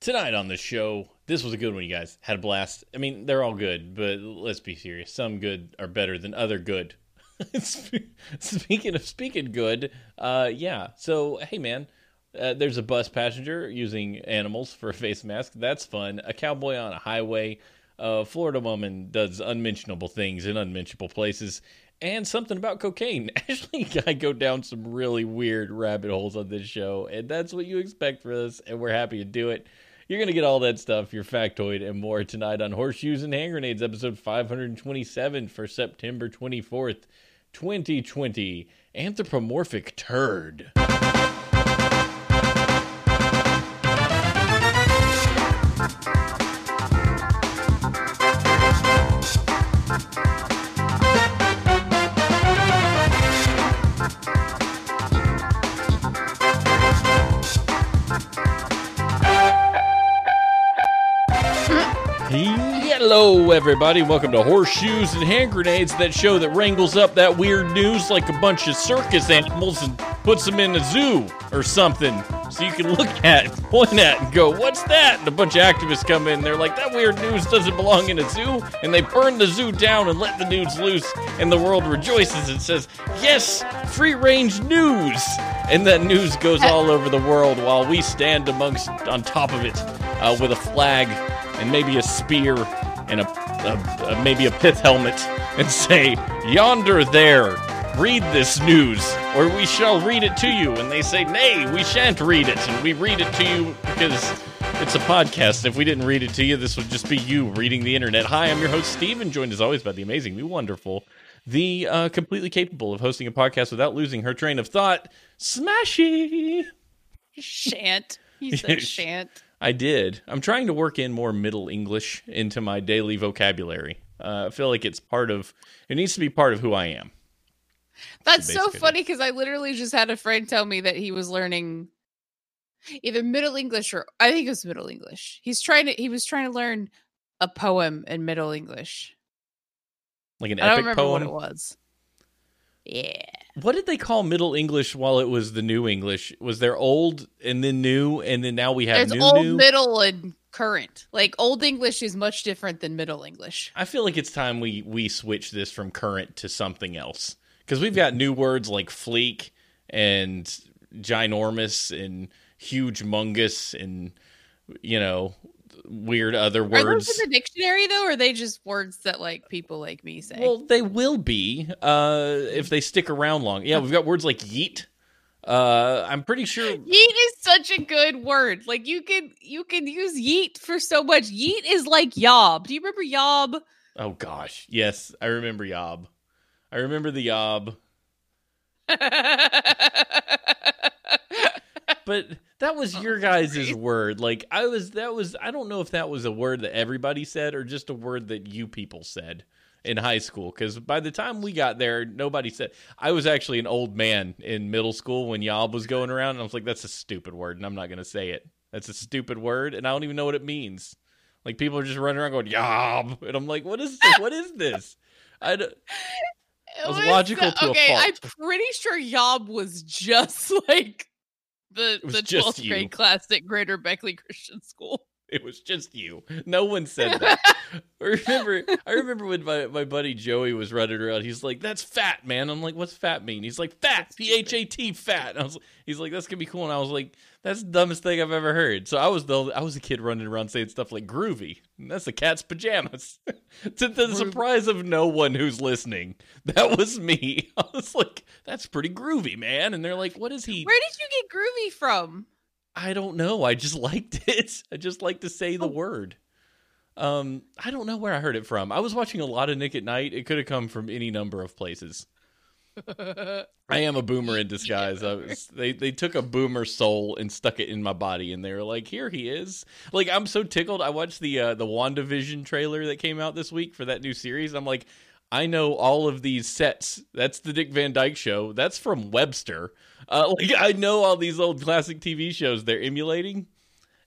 Tonight on the show, this was a good one, you guys. Had a blast. I mean, they're all good, but let's be serious. Some good are better than other good. speaking of speaking good, uh, yeah. So, hey, man, uh, there's a bus passenger using animals for a face mask. That's fun. A cowboy on a highway. A Florida woman does unmentionable things in unmentionable places. And something about cocaine. Ashley I go down some really weird rabbit holes on this show, and that's what you expect for us, and we're happy to do it. You're going to get all that stuff, your factoid, and more tonight on Horseshoes and Hand Grenades, episode 527 for September 24th, 2020. Anthropomorphic Turd. Hello, everybody. Welcome to Horseshoes and Hand Grenades, that show that wrangles up that weird news like a bunch of circus animals and puts them in a zoo or something. So you can look at, point at, and go, What's that? And a bunch of activists come in. They're like, That weird news doesn't belong in a zoo. And they burn the zoo down and let the news loose. And the world rejoices and says, Yes, free range news. And that news goes all over the world while we stand amongst, on top of it, uh, with a flag and maybe a spear and a, a, a, maybe a pith helmet and say, "Yonder there, read this news, or we shall read it to you." And they say, "Nay, we shan't read it, and we read it to you because." It's a podcast. If we didn't read it to you, this would just be you reading the internet. Hi, I'm your host, Steven, joined as always by the amazing, the wonderful, the uh, completely capable of hosting a podcast without losing her train of thought, Smashy. Shan't. He said shan't. I did. I'm trying to work in more Middle English into my daily vocabulary. Uh, I feel like it's part of. It needs to be part of who I am. That's so funny because I literally just had a friend tell me that he was learning either Middle English or I think it was Middle English. He's trying to. He was trying to learn a poem in Middle English, like an I don't epic remember poem. what it was. Yeah. What did they call Middle English while it was the New English? Was there old and then new, and then now we have There's new old, new? middle, and current. Like Old English is much different than Middle English. I feel like it's time we we switch this from current to something else because we've got new words like fleek and ginormous and huge mungus and you know weird other words. Are those words. in the dictionary though, or are they just words that like people like me say? Well, they will be uh, if they stick around long. Yeah, we've got words like yeet. Uh, I'm pretty sure. Yeet is such a good word. Like you can you can use yeet for so much. Yeet is like yob. Do you remember yob? Oh gosh, yes, I remember yob. I remember the yob, but that was oh, your guys' word. Like I was, that was. I don't know if that was a word that everybody said or just a word that you people said in high school. Because by the time we got there, nobody said. I was actually an old man in middle school when yob was going around, and I was like, "That's a stupid word," and I'm not going to say it. That's a stupid word, and I don't even know what it means. Like people are just running around going yob, and I'm like, "What is this? what is this?" I don't, It was logical to a okay, fault. I'm pretty sure yob was just like the the just 12th you. grade class at Greater Beckley Christian School. It was just you. No one said that. I remember I remember when my, my buddy Joey was running around, he's like, That's fat, man. I'm like, What's fat mean? He's like, Fat, P H A T fat. And I was he's like, That's gonna be cool. And I was like, That's the dumbest thing I've ever heard. So I was the I was a kid running around saying stuff like groovy. And that's a cat's pajamas. to the surprise of no one who's listening. That was me. I was like, That's pretty groovy, man. And they're like, What is he? Where did you get groovy from? I don't know. I just liked it. I just like to say the word. Um, I don't know where I heard it from. I was watching a lot of Nick at Nite. It could have come from any number of places. I am a boomer in disguise. Was, they they took a boomer soul and stuck it in my body, and they were like, "Here he is." Like I'm so tickled. I watched the uh, the WandaVision trailer that came out this week for that new series. I'm like, I know all of these sets. That's the Dick Van Dyke Show. That's from Webster. Uh, like I know all these old classic TV shows they're emulating,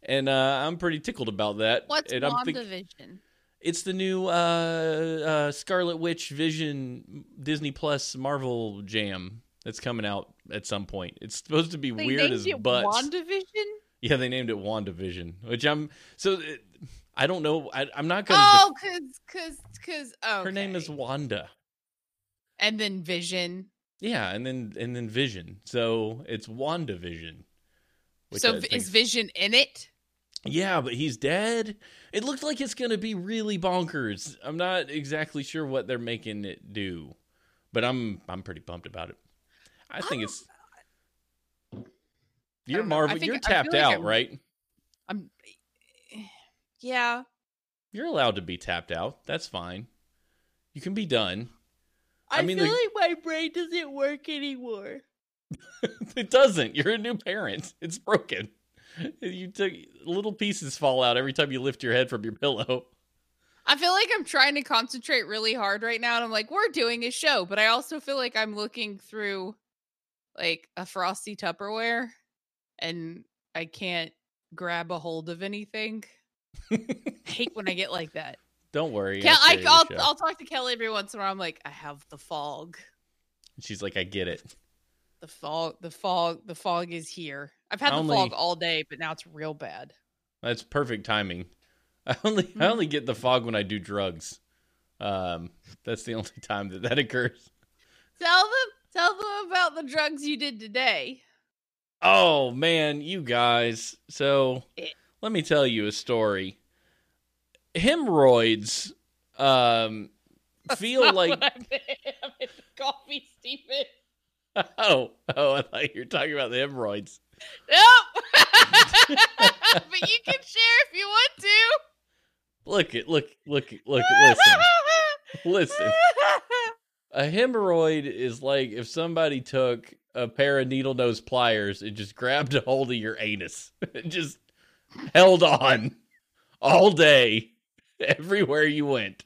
and uh, I'm pretty tickled about that. What's and I'm think- WandaVision? It's the new uh, uh, Scarlet Witch Vision Disney Plus Marvel jam that's coming out at some point. It's supposed to be They weird named as it butts. WandaVision? Yeah, they named it WandaVision, which I'm so it, I don't know. I, am not gonna. Oh, def- cause, cause, cause. Oh, her name is Wanda. And then Vision. Yeah, and then and then Vision. So it's WandaVision. So is Vision in it? Yeah, but he's dead. It looks like it's gonna be really bonkers. I'm not exactly sure what they're making it do, but I'm I'm pretty pumped about it. I think I'm, it's you're Marvel. You're tapped like out, I'm, right? I'm. Yeah. You're allowed to be tapped out. That's fine. You can be done. I, I mean, feel the... like my brain doesn't work anymore. it doesn't. You're a new parent. It's broken. You took little pieces fall out every time you lift your head from your pillow. I feel like I'm trying to concentrate really hard right now, and I'm like, we're doing a show, but I also feel like I'm looking through like a frosty Tupperware, and I can't grab a hold of anything. hate when I get like that. Don't worry. Kel- I, will I'll talk to Kelly every once in a while. I'm like, I have the fog. She's like, I get it. The fog, the fog, the fog is here. I've had only, the fog all day, but now it's real bad. That's perfect timing. I only mm-hmm. I only get the fog when I do drugs. Um, that's the only time that that occurs. Tell them, tell them about the drugs you did today. Oh man, you guys. So it, let me tell you a story. Hemorrhoids um feel like coffee, Stephen. Oh, oh, I thought you were talking about the hemorrhoids. Nope. but you can share if you want to. Look it, look, look, look, listen. listen. A hemorrhoid is like if somebody took a pair of needle nose pliers and just grabbed a hold of your anus and just held on all day everywhere you went.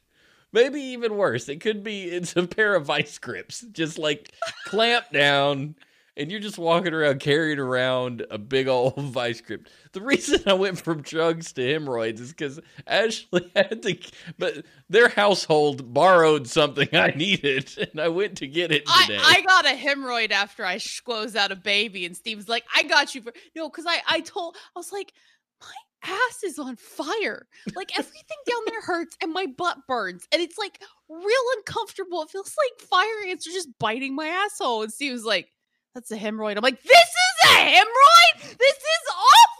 Maybe even worse. It could be it's a pair of vice grips, just like clamped down, and you're just walking around carrying around a big old vice grip. The reason I went from drugs to hemorrhoids is because Ashley had to, but their household borrowed something I needed, and I went to get it today. I, I got a hemorrhoid after I squoze out a baby, and Steve's like, "I got you for no," because I I told I was like my ass is on fire. Like everything down there hurts and my butt burns. And it's like real uncomfortable. It feels like fire ants are just biting my asshole. And Steve was like, that's a hemorrhoid. I'm like, this is a hemorrhoid? This is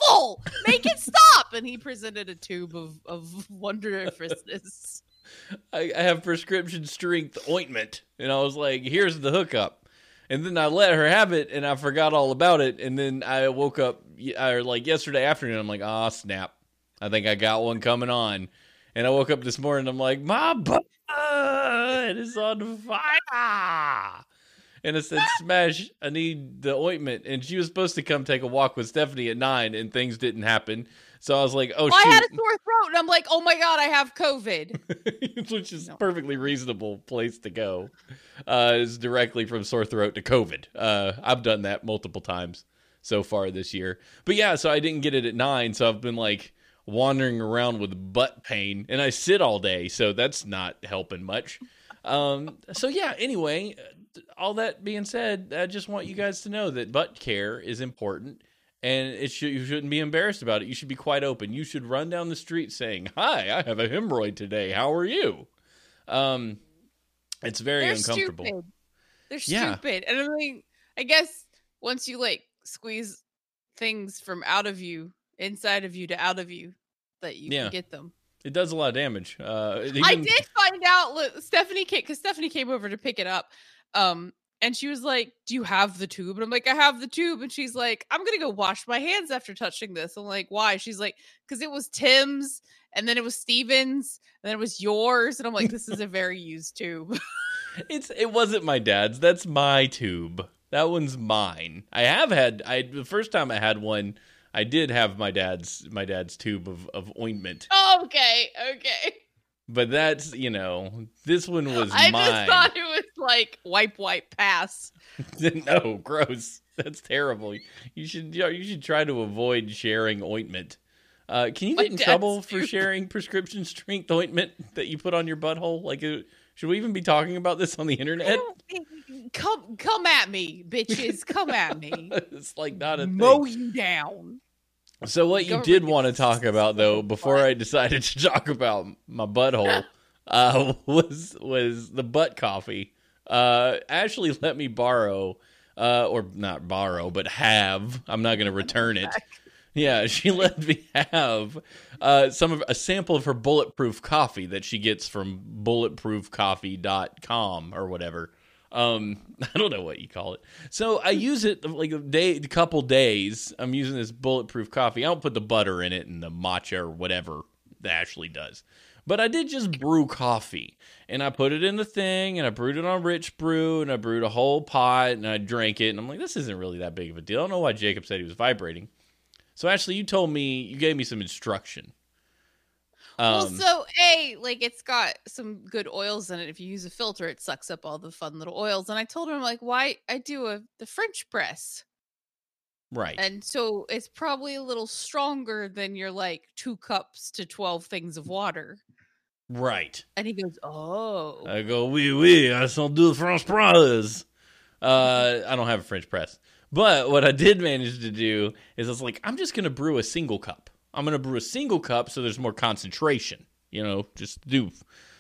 awful. Make it stop. And he presented a tube of, of wonderfulness. I, I have prescription strength ointment. And I was like, here's the hookup and then I let her have it, and I forgot all about it. And then I woke up, or like yesterday afternoon, I'm like, ah, snap! I think I got one coming on. And I woke up this morning, I'm like, my butt is on fire. And I said, Smash, I need the ointment. And she was supposed to come take a walk with Stephanie at nine, and things didn't happen. So I was like, oh, well, I had a sore throat, and I'm like, oh my god, I have COVID, which is no. perfectly reasonable place to go. Uh, is directly from sore throat to COVID. Uh, I've done that multiple times so far this year. But yeah, so I didn't get it at nine, so I've been like wandering around with butt pain, and I sit all day, so that's not helping much. Um, so yeah, anyway, all that being said, I just want you guys to know that butt care is important and it should you shouldn't be embarrassed about it. You should be quite open. You should run down the street saying, "Hi, I have a hemorrhoid today. How are you?" Um, it's very They're uncomfortable. Stupid. They're yeah. stupid, and I mean, I guess once you like squeeze things from out of you, inside of you to out of you, that you yeah. can get them. It does a lot of damage. Uh, even... I did find out. Stephanie because Stephanie came over to pick it up. Um, and she was like, Do you have the tube? And I'm like, I have the tube. And she's like, I'm going to go wash my hands after touching this. I'm like, Why? She's like, Because it was Tim's and then it was Steven's and then it was yours. And I'm like, This is a very used tube. it's It wasn't my dad's. That's my tube. That one's mine. I have had, I the first time I had one, I did have my dad's my dad's tube of, of ointment. Okay, okay. But that's you know, this one was I mine. just thought it was like wipe wipe pass. no, gross. That's terrible. You should you should try to avoid sharing ointment. Uh, can you get in trouble for sharing prescription strength ointment that you put on your butthole? Like, uh, should we even be talking about this on the internet? Come, come at me, bitches! Come at me. it's like not a mow thing. you down. So what you did want to talk about though, before. I decided to talk about my butthole, uh, was was the butt coffee. Uh, Ashley let me borrow, uh, or not borrow, but have. I'm not going to return it. Yeah, she let me have uh, some of a sample of her bulletproof coffee that she gets from bulletproofcoffee.com or whatever. Um, I don't know what you call it. So I use it like a day, a couple days. I'm using this bulletproof coffee. I don't put the butter in it and the matcha or whatever that Ashley does. But I did just brew coffee and I put it in the thing and I brewed it on rich brew and I brewed a whole pot and I drank it and I'm like, this isn't really that big of a deal. I don't know why Jacob said he was vibrating. So Ashley, you told me you gave me some instruction. Well, Um, so a like it's got some good oils in it. If you use a filter, it sucks up all the fun little oils. And I told him like, why I do a the French press, right. and so it's probably a little stronger than your like two cups to twelve things of water. right. And he goes, oh, I go, oui, oui, I shall do the French press. Uh, I don't have a French press. But what I did manage to do is I was like, I'm just going to brew a single cup. I'm going to brew a single cup so there's more concentration, you know, just do.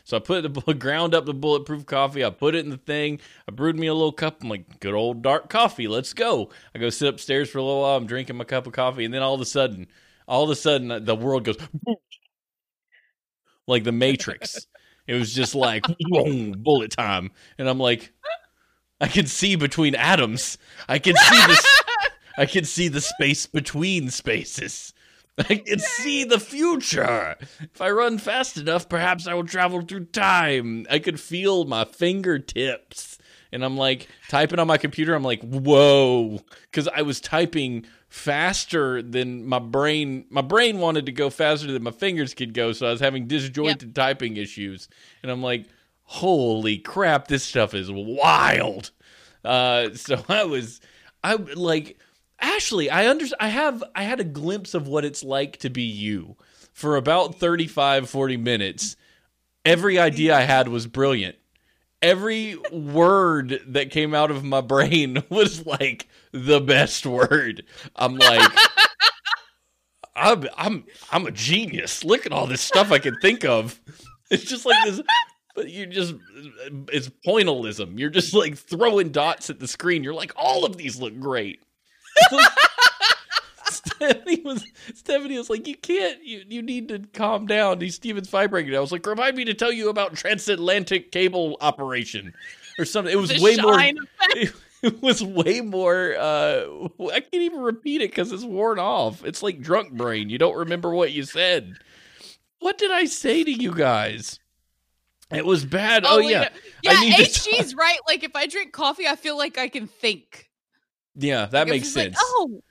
So I put the ground up the bulletproof coffee. I put it in the thing. I brewed me a little cup. I'm like, good old dark coffee. Let's go. I go sit upstairs for a little while. I'm drinking my cup of coffee, and then all of a sudden, all of a sudden, uh, the world goes like the Matrix. it was just like bullet time, and I'm like, I can see between atoms. I can see this. I can see the space between spaces. I can see the future. If I run fast enough, perhaps I will travel through time. I could feel my fingertips. And I'm like typing on my computer. I'm like, whoa. Because I was typing faster than my brain. My brain wanted to go faster than my fingers could go. So I was having disjointed typing issues. And I'm like, holy crap, this stuff is wild. Uh, so I was, I like, Ashley, I under, I have, I had a glimpse of what it's like to be you for about 35, 40 minutes. Every idea I had was brilliant. Every word that came out of my brain was like the best word. I'm like, I'm, I'm, I'm a genius. Look at all this stuff I can think of. It's just like this but you just it's pointillism. You're just like throwing dots at the screen. You're like, all of these look great. Stephanie was Stephanie was like, you can't. You you need to calm down. These Steven's vibrating. I was like, remind me to tell you about transatlantic cable operation or something. It was The way more. It, it was way more. uh I can't even repeat it because it's worn off. It's like drunk brain. You don't remember what you said. What did I say to you guys? It was bad. Oh, wait, yeah. yeah. HG's right. Like if I drink coffee, I feel like I can think. Yeah, that Like, makes just like, sense. oh,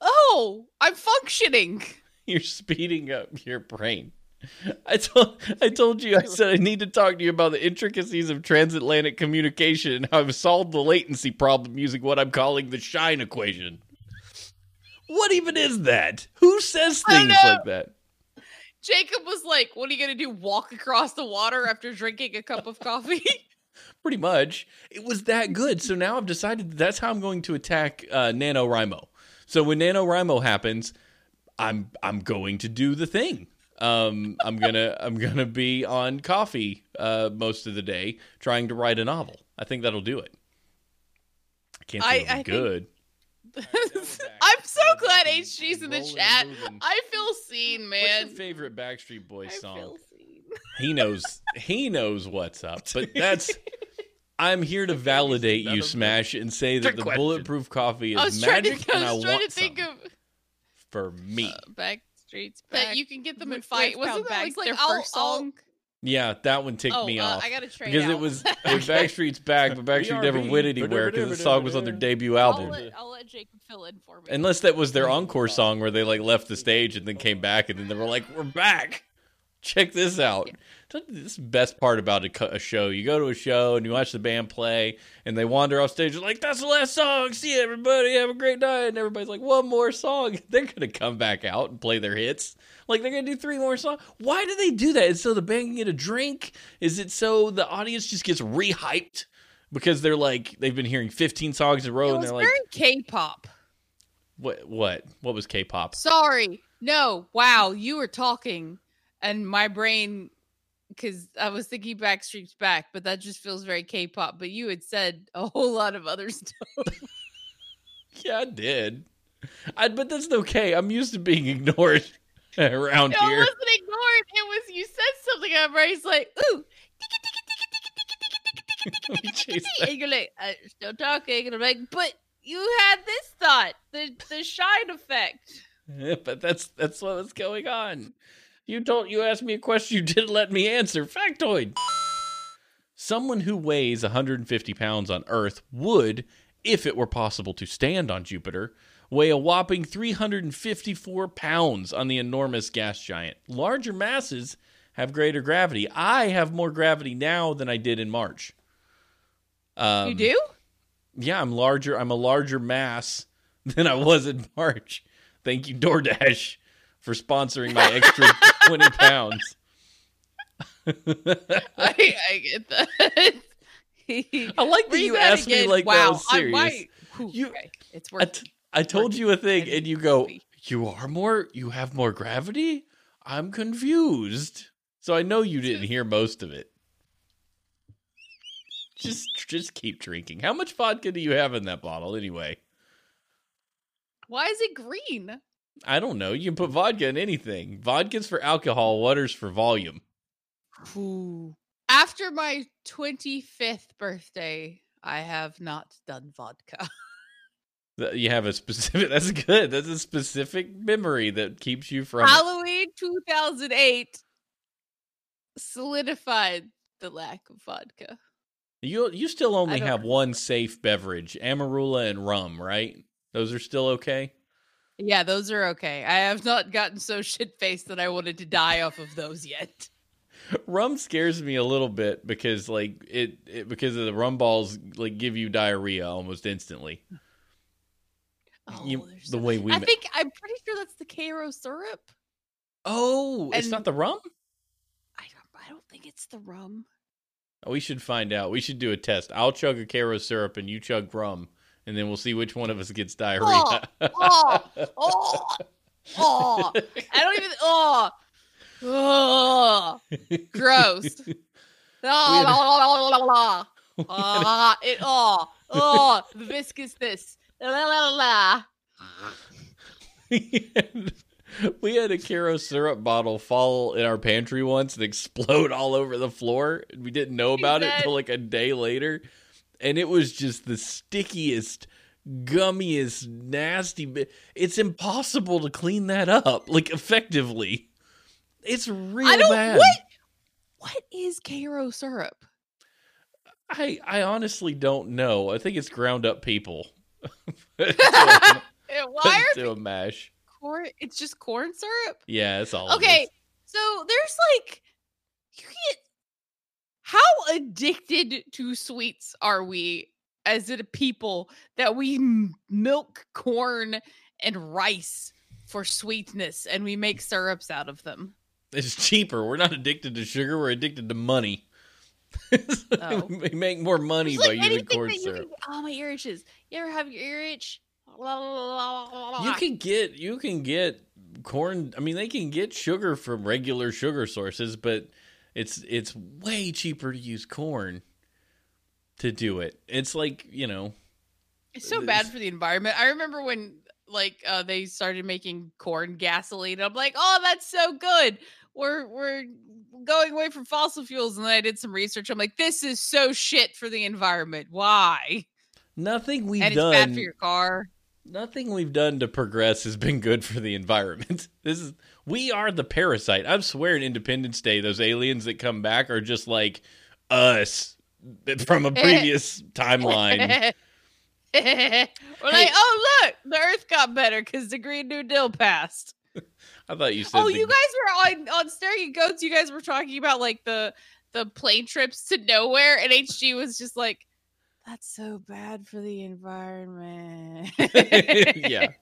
oh, I'm functioning. You're speeding up your brain. I told I told you I said I need to talk to you about the intricacies of transatlantic communication and how I've solved the latency problem using what I'm calling the shine equation. What even is that? Who says things like that? Jacob was like, "What are you gonna do? Walk across the water after drinking a cup of coffee?" Pretty much. It was that good. So now I've decided that that's how I'm going to attack uh, NaNoWriMo. So when NaNoWriMo happens, I'm I'm going to do the thing. Um, I'm gonna I'm gonna be on coffee uh, most of the day trying to write a novel. I think that'll do it. I can't say I- it'll be I think- good. I'm so glad HG's in the chat. I feel seen, What's man. your favorite Backstreet Boys I song? Feel seen. He knows he knows what's up. But that's I'm here to validate you. Smash, and say that the question. bulletproof coffee is magic, to, and I was want to think some of for me. Backstreet's Back. that you can get them in fight. Wasn't that Bags, like their I'll- first I'll- song? Yeah, that one ticked Oh, me uh, off I gotta trade because out. it was it was Backstreet's back, but Backstreet never BRB. went anywhere because the song was on their debut album. I'll let, I'll let Jacob fill in for me. Unless that was their encore song where they like left the stage and then came back and then they were like, "We're back. Check this out." This is the best part about a, a show. You go to a show and you watch the band play, and they wander off stage. Like, "That's the last song. See you, everybody. Have a great night." And everybody's like, "One more song." They're gonna come back out and play their hits. Like they're gonna do three more songs. Why do they do that? Is it so the band can get a drink? Is it so the audience just gets rehyped because they're like they've been hearing 15 songs in a row and they're like, very K-pop. What? What? What was K-pop? Sorry. No. Wow. You were talking, and my brain, because I was thinking Backstreet's back, but that just feels very K-pop. But you had said a whole lot of other stuff. yeah, I did. I, but that's okay. I'm used to being ignored around no, here. it wasn't ignored. It was you said something. Brain's like, ooh. Let me chase And you're like, I'm still talking, and I'm like, but you had this thought, the the shine effect. that. but that's that's what was going on. You told you asked me a question you didn't let me answer. Factoid. Someone who weighs 150 pounds on Earth would, if it were possible to stand on Jupiter, weigh a whopping 354 pounds on the enormous gas giant. Larger masses have greater gravity. I have more gravity now than I did in March. Um, you do? Yeah, I'm larger. I'm a larger mass than I was in March. Thank you, DoorDash, for sponsoring my extra 20 pounds. I, I get that. I like that Read you that asked me again. like that wow, was I serious. might- Whew, You- okay, it's I, worth. t- I told you a thing, and you go, "You are more. You have more gravity." I'm confused. So I know you didn't hear most of it. Just, just keep drinking. How much vodka do you have in that bottle, anyway? Why is it green? I don't know. You can put vodka in anything. Vodka's for alcohol. Water's for volume. After my 25th birthday, I have not done vodka. You have a specific. That's good. That's a specific memory that keeps you from. Halloween 2008 solidified the lack of vodka. You you still only have one safe beverage, Amarula and rum, right? Those are still okay. Yeah, those are okay. I have not gotten so shit faced that I wanted to die off of those yet. rum scares me a little bit because like it, it because of the rum balls like give you diarrhea almost instantly. Oh, there's the way we I ma- think I'm pretty sure that's the Karo syrup. Oh, it's not the rum. I don't, I don't think it's the rum. We should find out. We should do a test. I'll chug a Karo syrup and you chug rum, and then we'll see which one of us gets diarrhea. Oh, oh, oh! I don't even. Oh, oh, gross. La, la, la, la, la, la. Ah, it. Oh, oh, the viscousness. La, la, la, la. we, had, a Karo syrup bottle fall in our pantry once and explode all over the floor. We didn't know about it until like a day later. And it was just the stickiest, gummiest, nasty bit. It's impossible to clean that up, like effectively. It's real I don't. bad. What? What is Karo syrup? I I honestly don't know. I think it's ground up people. Why are to a mash? corn? It's just corn syrup. Yeah, it's all. Okay, is. so there's like you get how addicted to sweets are we as a people that we milk corn and rice for sweetness and we make syrups out of them. It's cheaper. We're not addicted to sugar. We're addicted to money. Oh. we make more money It's by like using corn syrup. can, oh my ear itches. You ever have your ear itch? La, la, la, la, la, You can get you can get corn. I mean, they can get sugar from regular sugar sources, but it's it's way cheaper to use corn to do it. It's like you know, It's so bad for the environment. I remember when like uh, they started making corn gasoline. I'm like, oh, that's so good. We're we're going away from fossil fuels, and then I did some research. I'm like, this is so shit for the environment. Why? nothing we've and it's done. bad for your car. Nothing we've done to progress has been good for the environment. This is we are the parasite. I'm swearing Independence Day, those aliens that come back are just like us from a previous timeline. We're like, oh look, the Earth got better because the Green New Deal passed. I thought you said Oh, the- you guys were on on Staring at Goats. You guys were talking about like the the plane trips to nowhere, and HG was just like, "That's so bad for the environment." yeah.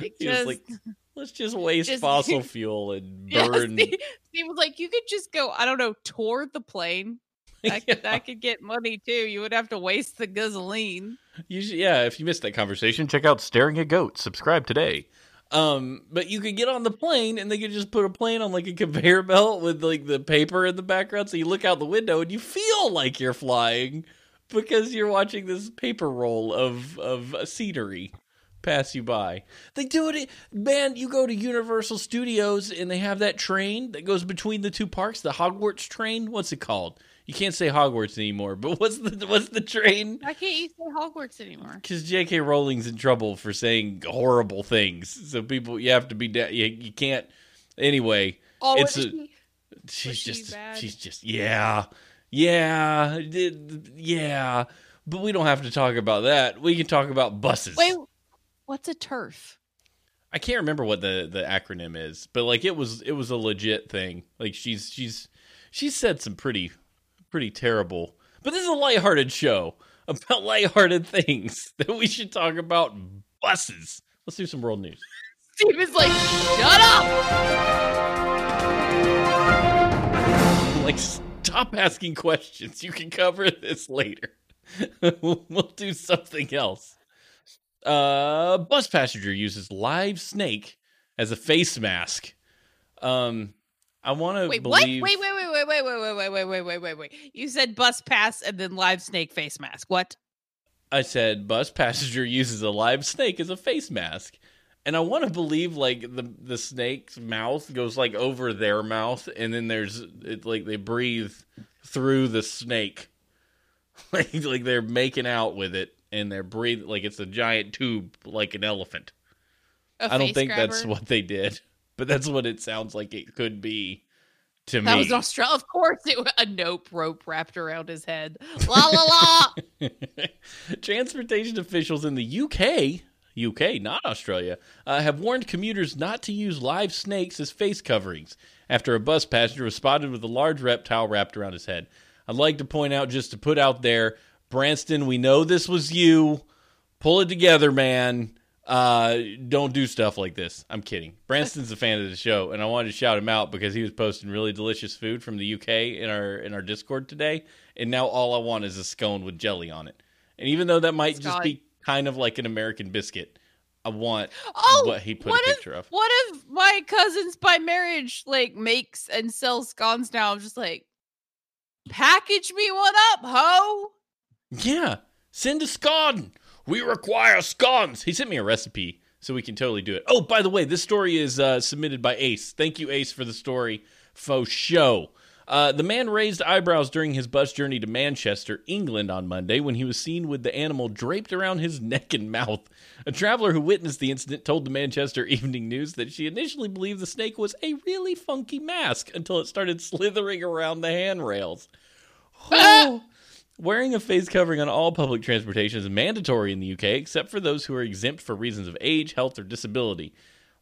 It He was just- like, let's just waste just- fossil fuel and burn. Steve was like, "You could just go, I don't know, tour the plane I could, that could get money too. You would have to waste the gasoline. You should, yeah, if you missed that conversation, check out Staring at Goats. Subscribe today. Um, but you could get on the plane and they could just put a plane on like a conveyor belt with like the paper in the background, so you look out the window and you feel like you're flying because you're watching this paper roll of of scenery pass you by. They do it, man. You go to Universal Studios and they have that train that goes between the two parks, the Hogwarts train. What's it called? You can't say Hogwarts anymore, but what's the what's the train? Why can't you say Hogwarts anymore? Because J.K. Rowling's in trouble for saying horrible things. So people, you have to be. Da- you, you can't. Anyway, Oh, it's a, she- she's she just bad? she's just yeah yeah yeah. But we don't have to talk about that. We can talk about buses. Wait, what's a TERF? I can't remember what the the acronym is, but like it was it was a legit thing. Like she's she's she's said some pretty pretty terrible. But this is a lighthearted show about lighthearted things that we should talk about buses. Let's do some world news. Steven's like, shut up. Like stop asking questions. You can cover this later. we'll do something else. Uh bus passenger uses live snake as a face mask. Um I want to Wait, believe Wait, wait, wait, wait, wait, wait, wait, wait, wait, wait, wait, wait, wait. You said bus pass and then live snake face mask. What? I said bus passenger uses a live snake as a face mask. And I want to believe like the the snake's mouth goes like over their mouth and then there's it's like they breathe through the snake. like like they're making out with it and they're breathing like it's a giant tube like an elephant. I I don't think that's what they did, but that's what it sounds like it could be to me. That me. was Australia. Of course, it was a nope rope wrapped around his head. La la la. Transportation officials in the UK, UK, not Australia, uh, have warned commuters not to use live snakes as face coverings after a bus passenger was spotted with a large reptile wrapped around his head. I'd like to point out, just to put out there, Branston, we know this was you. Pull it together, man. Uh, don't do stuff like this. I'm kidding. Branston's a fan of the show, and I wanted to shout him out because he was posting really delicious food from the UK in our in our Discord today. And now all I want is a scone with jelly on it. And even though that might just be kind of like an American biscuit, I want Oh, what he put what a if- picture of. What if my cousins by marriage like makes and sells scones now? I'm just like, package me one up, ho. Yeah, send a scone. We require scones. He sent me a recipe, so we can totally do it. Oh, by the way, this story is uh, submitted by Ace. Thank you, Ace, for the story. Faux show. Uh, the man raised eyebrows during his bus journey to Manchester, England on Monday when he was seen with the animal draped around his neck and mouth. A traveler who witnessed the incident told the Manchester Evening News that she initially believed the snake was a really funky mask until it started slithering around the handrails. Oh. Wearing a face covering on all public transportation is mandatory in the UK, except for those who are exempt for reasons of age, health, or disability.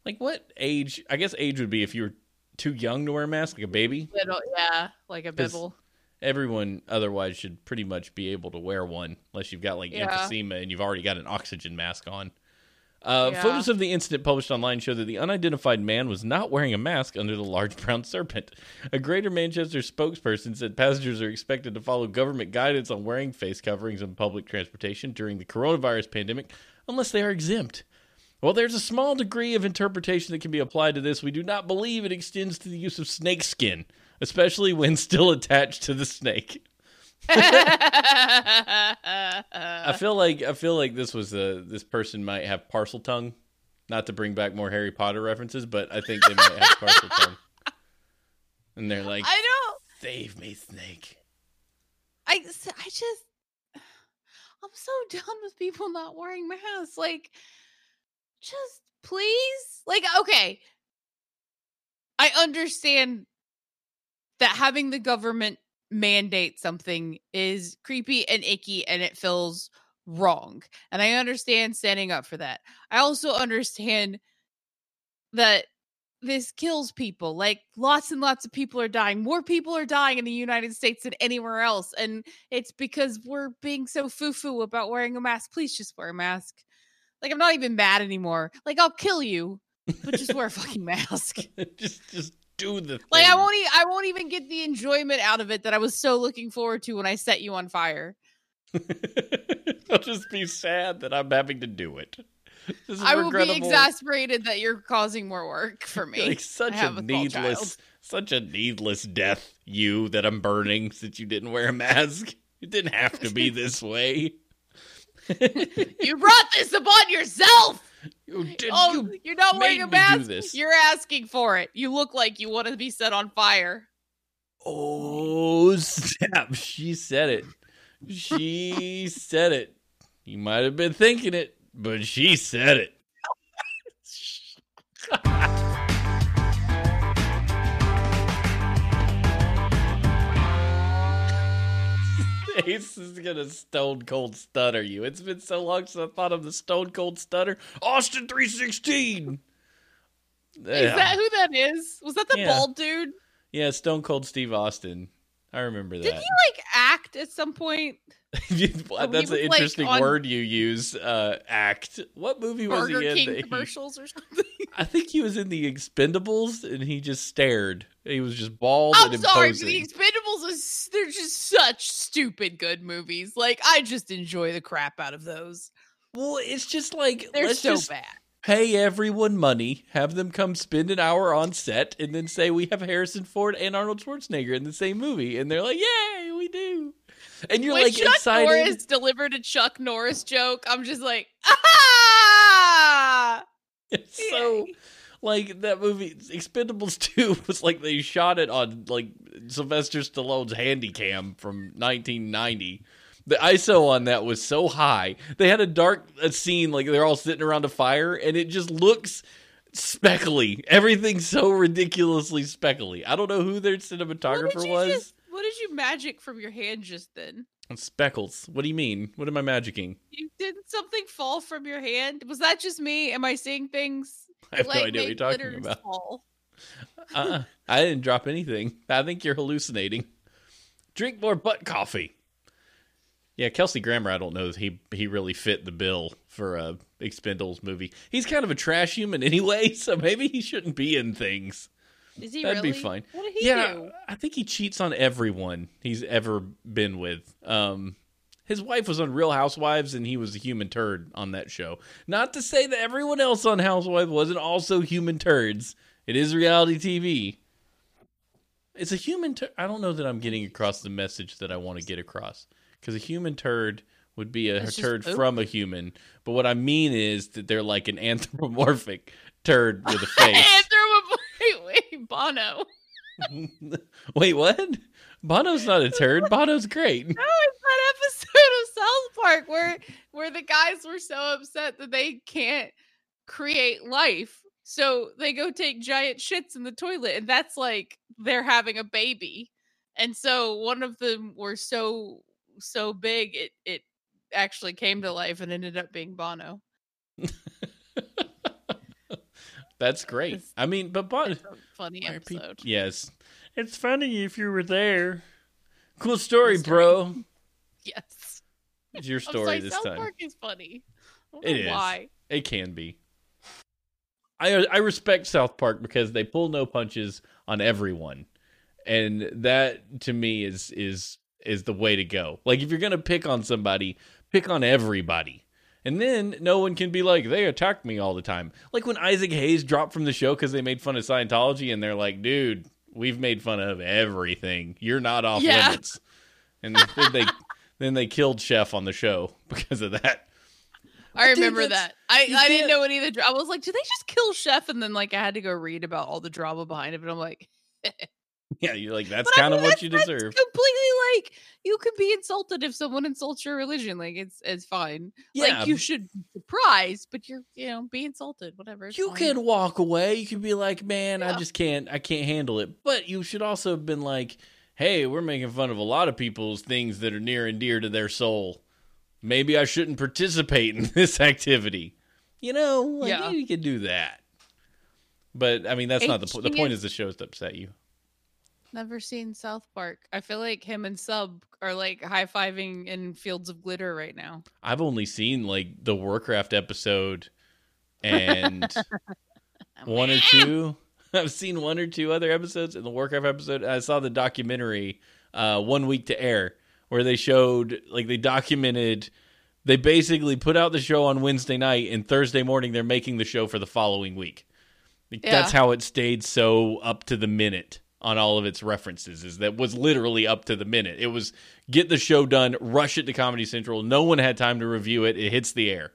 Like what age? I guess age would be if you were too young to wear a mask, like a baby. Little, yeah, like a bibble. Everyone otherwise should pretty much be able to wear one, unless you've got like Yeah. emphysema and you've already got an oxygen mask on. Uh, Yeah. Photos of the incident published online show that the unidentified man was not wearing a mask under the large brown serpent. A Greater Manchester spokesperson said passengers are expected to follow government guidance on wearing face coverings on public transportation during the coronavirus pandemic unless they are exempt. While there's a small degree of interpretation that can be applied to this, we do not believe it extends to the use of snake skin, especially when still attached to the snake. I feel like I feel like this was a this person might have Parseltongue. Not to bring back more Harry Potter references, but I think they might have Parseltongue. And they're like, I don't. "Save me, snake." I I just, I'm so done with people not wearing masks. Like, just please. Like, okay. I understand that having the government mandate something is creepy and icky and it feels wrong. And I understand standing up for that. I also understand that this kills people. Like lots and lots of people are dying. More people are dying in the United States than anywhere else. And it's because we're being so foo-foo about wearing a mask. Please just wear a mask. Like I'm not even mad anymore. Like I'll kill you, but just wear a fucking mask. just just do the thing. Like I won't. E- I won't even get the enjoyment out of it that I was so looking forward to when I set you on fire. I'll just be sad that I'm having to do it. This is I will be exasperated that you're causing more work for me. Like such a a needless, such a needless death. You that I'm burning since you didn't wear a mask. It didn't have to be this way. You brought this upon yourself. You did, oh, you you're not wearing a mask. You're asking for it. You look like you want to be set on fire. Oh snap! She said it. She said it. You might have been thinking it, but she said it. Ace is gonna stone cold stunner you. It's been so long since I thought of the stone cold stunner. Austin three sixteen. Is that who that is? Was that the Yeah. bald dude? Yeah, Stone Cold Steve Austin. I remember that. Did he like act at some point? That's was, an like, interesting on- word you use. Uh, act. What movie was Burger he in? King commercials or something? I think he was in the Expendables, and he just stared. He was just bald I'm and sorry, the Expendables is they're just such stupid good movies. Like I just enjoy the crap out of those. Well, it's just like They're let's so just bad. Pay everyone money, have them come spend an hour on set, and then say we have Harrison Ford and Arnold Schwarzenegger in the same movie, and they're like, "Yay, we do!" And you're when like Chuck excited. Norris delivered a Chuck Norris joke, I'm just like, ah! It's so like that movie Expendables 2 was like they shot it on like Sylvester Stallone's Handycam from 1990. The ISO on that was so high. They had a dark a scene like they're all sitting around a fire and it just looks speckly. Everything's so ridiculously speckly. I don't know who their cinematographer was. just- what did you magic from your hand just then? Speckles. What do you mean? What am I magicking? You didn't something fall from your hand? Was that just me? Am I seeing things? I have no idea what you're talking about. Fall? uh-uh. I didn't drop anything. I think you're hallucinating. Drink more butt coffee. Yeah, Kelsey Grammer. I don't know if he he really fit the bill for a Expendables movie. He's kind of a trash human anyway, so maybe he shouldn't be in things. Is he That'd be fine. What did he yeah, do? I think he cheats on everyone he's ever been with. Um, his wife was on Real Housewives, and he was a human turd on that show. Not to say that everyone else on Housewives wasn't also human turds. It is reality TV. It's a human turd. I don't know that I'm getting across the message that I want to get across because a human turd would be a It's turd poop? from a human. But what I mean is that they're like an anthropomorphic turd with a face. Anthropo- wait, wait, Bono. Wait, what? Bono's not a turd. Bono's great. No, it's that episode of South Park where where the guys were so upset that they can't create life. So they go take giant shits in the toilet, and that's like they're having a baby. And so one of them were so so big it it actually came to life and ended up being Bono. That's great. It's- I mean, but Bono. Funny why are peop- episode. Yes, it's funny if you were there. Cool story, Cool story. bro. Yes. It's your story sorry, this South time. Park is funny. It is. Why? It can be. I uh, I respect South Park because they pull no punches on everyone, and that to me is is is the way to go. Like if you're gonna pick on somebody, pick on everybody, and then no one can be like they attacked me all the time. Like when Isaac Hayes dropped from the show because they made fun of Scientology, and they're like, dude, we've made fun of everything. You're not off Yeah. limits, and then they then they killed Chef on the show because of that. I remember that's- that. I, I can't- didn't know it either. I was like, did they just kill Chef? And then like I had to go read about all the drama behind it. and I'm like, Yeah, you're like that's kind of what you deserve. Completely like you can be insulted if someone insults your religion. Like it's it's fine. Yeah, like you should be surprised, but you're you know be insulted. Whatever. you fine. can walk away. You can be like, man, I just can't, I can't handle it. But you should also have been like, hey, we're making fun of a lot of people's things that are near and dear to their soul. Maybe I shouldn't participate in this activity. You know, like Yeah. you could do that. But I mean, that's not the point. The point is- is the show is to upset you. Never seen South Park. I feel like him and Sub are like high fiving in fields of glitter right now. I've only seen like the Warcraft episode and one or two. I've seen one or two other episodes in the Warcraft episode. I saw the documentary uh, one week to air where they showed like they documented they basically put out the show on Wednesday night and Thursday morning they're making the show for the following week. Yeah. That's how it stayed so up to the minute on all of its references is that was literally up to the minute. It was get the show done, rush it to Comedy Central. No one had time to review it. It hits the air.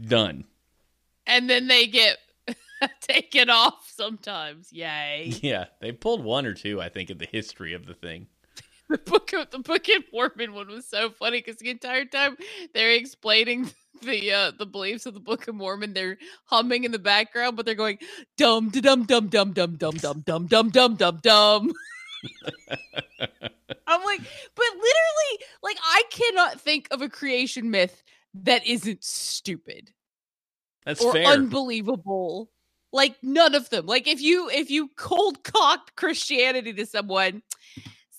Done. And then they get taken off sometimes. Yay. Yeah, they pulled one or two I think in the history of the thing. The book of the book of Mormon one was so funny because the entire time they're explaining the uh the beliefs of the Book of Mormon, they're humming in the background, but they're going dum dum dum dum dum dum dum dum dum dum dum dum. I'm like, but literally, like I cannot think of a creation myth that isn't stupid. That's or fair. unbelievable. Like none of them. Like if you if you cold cocked Christianity to someone,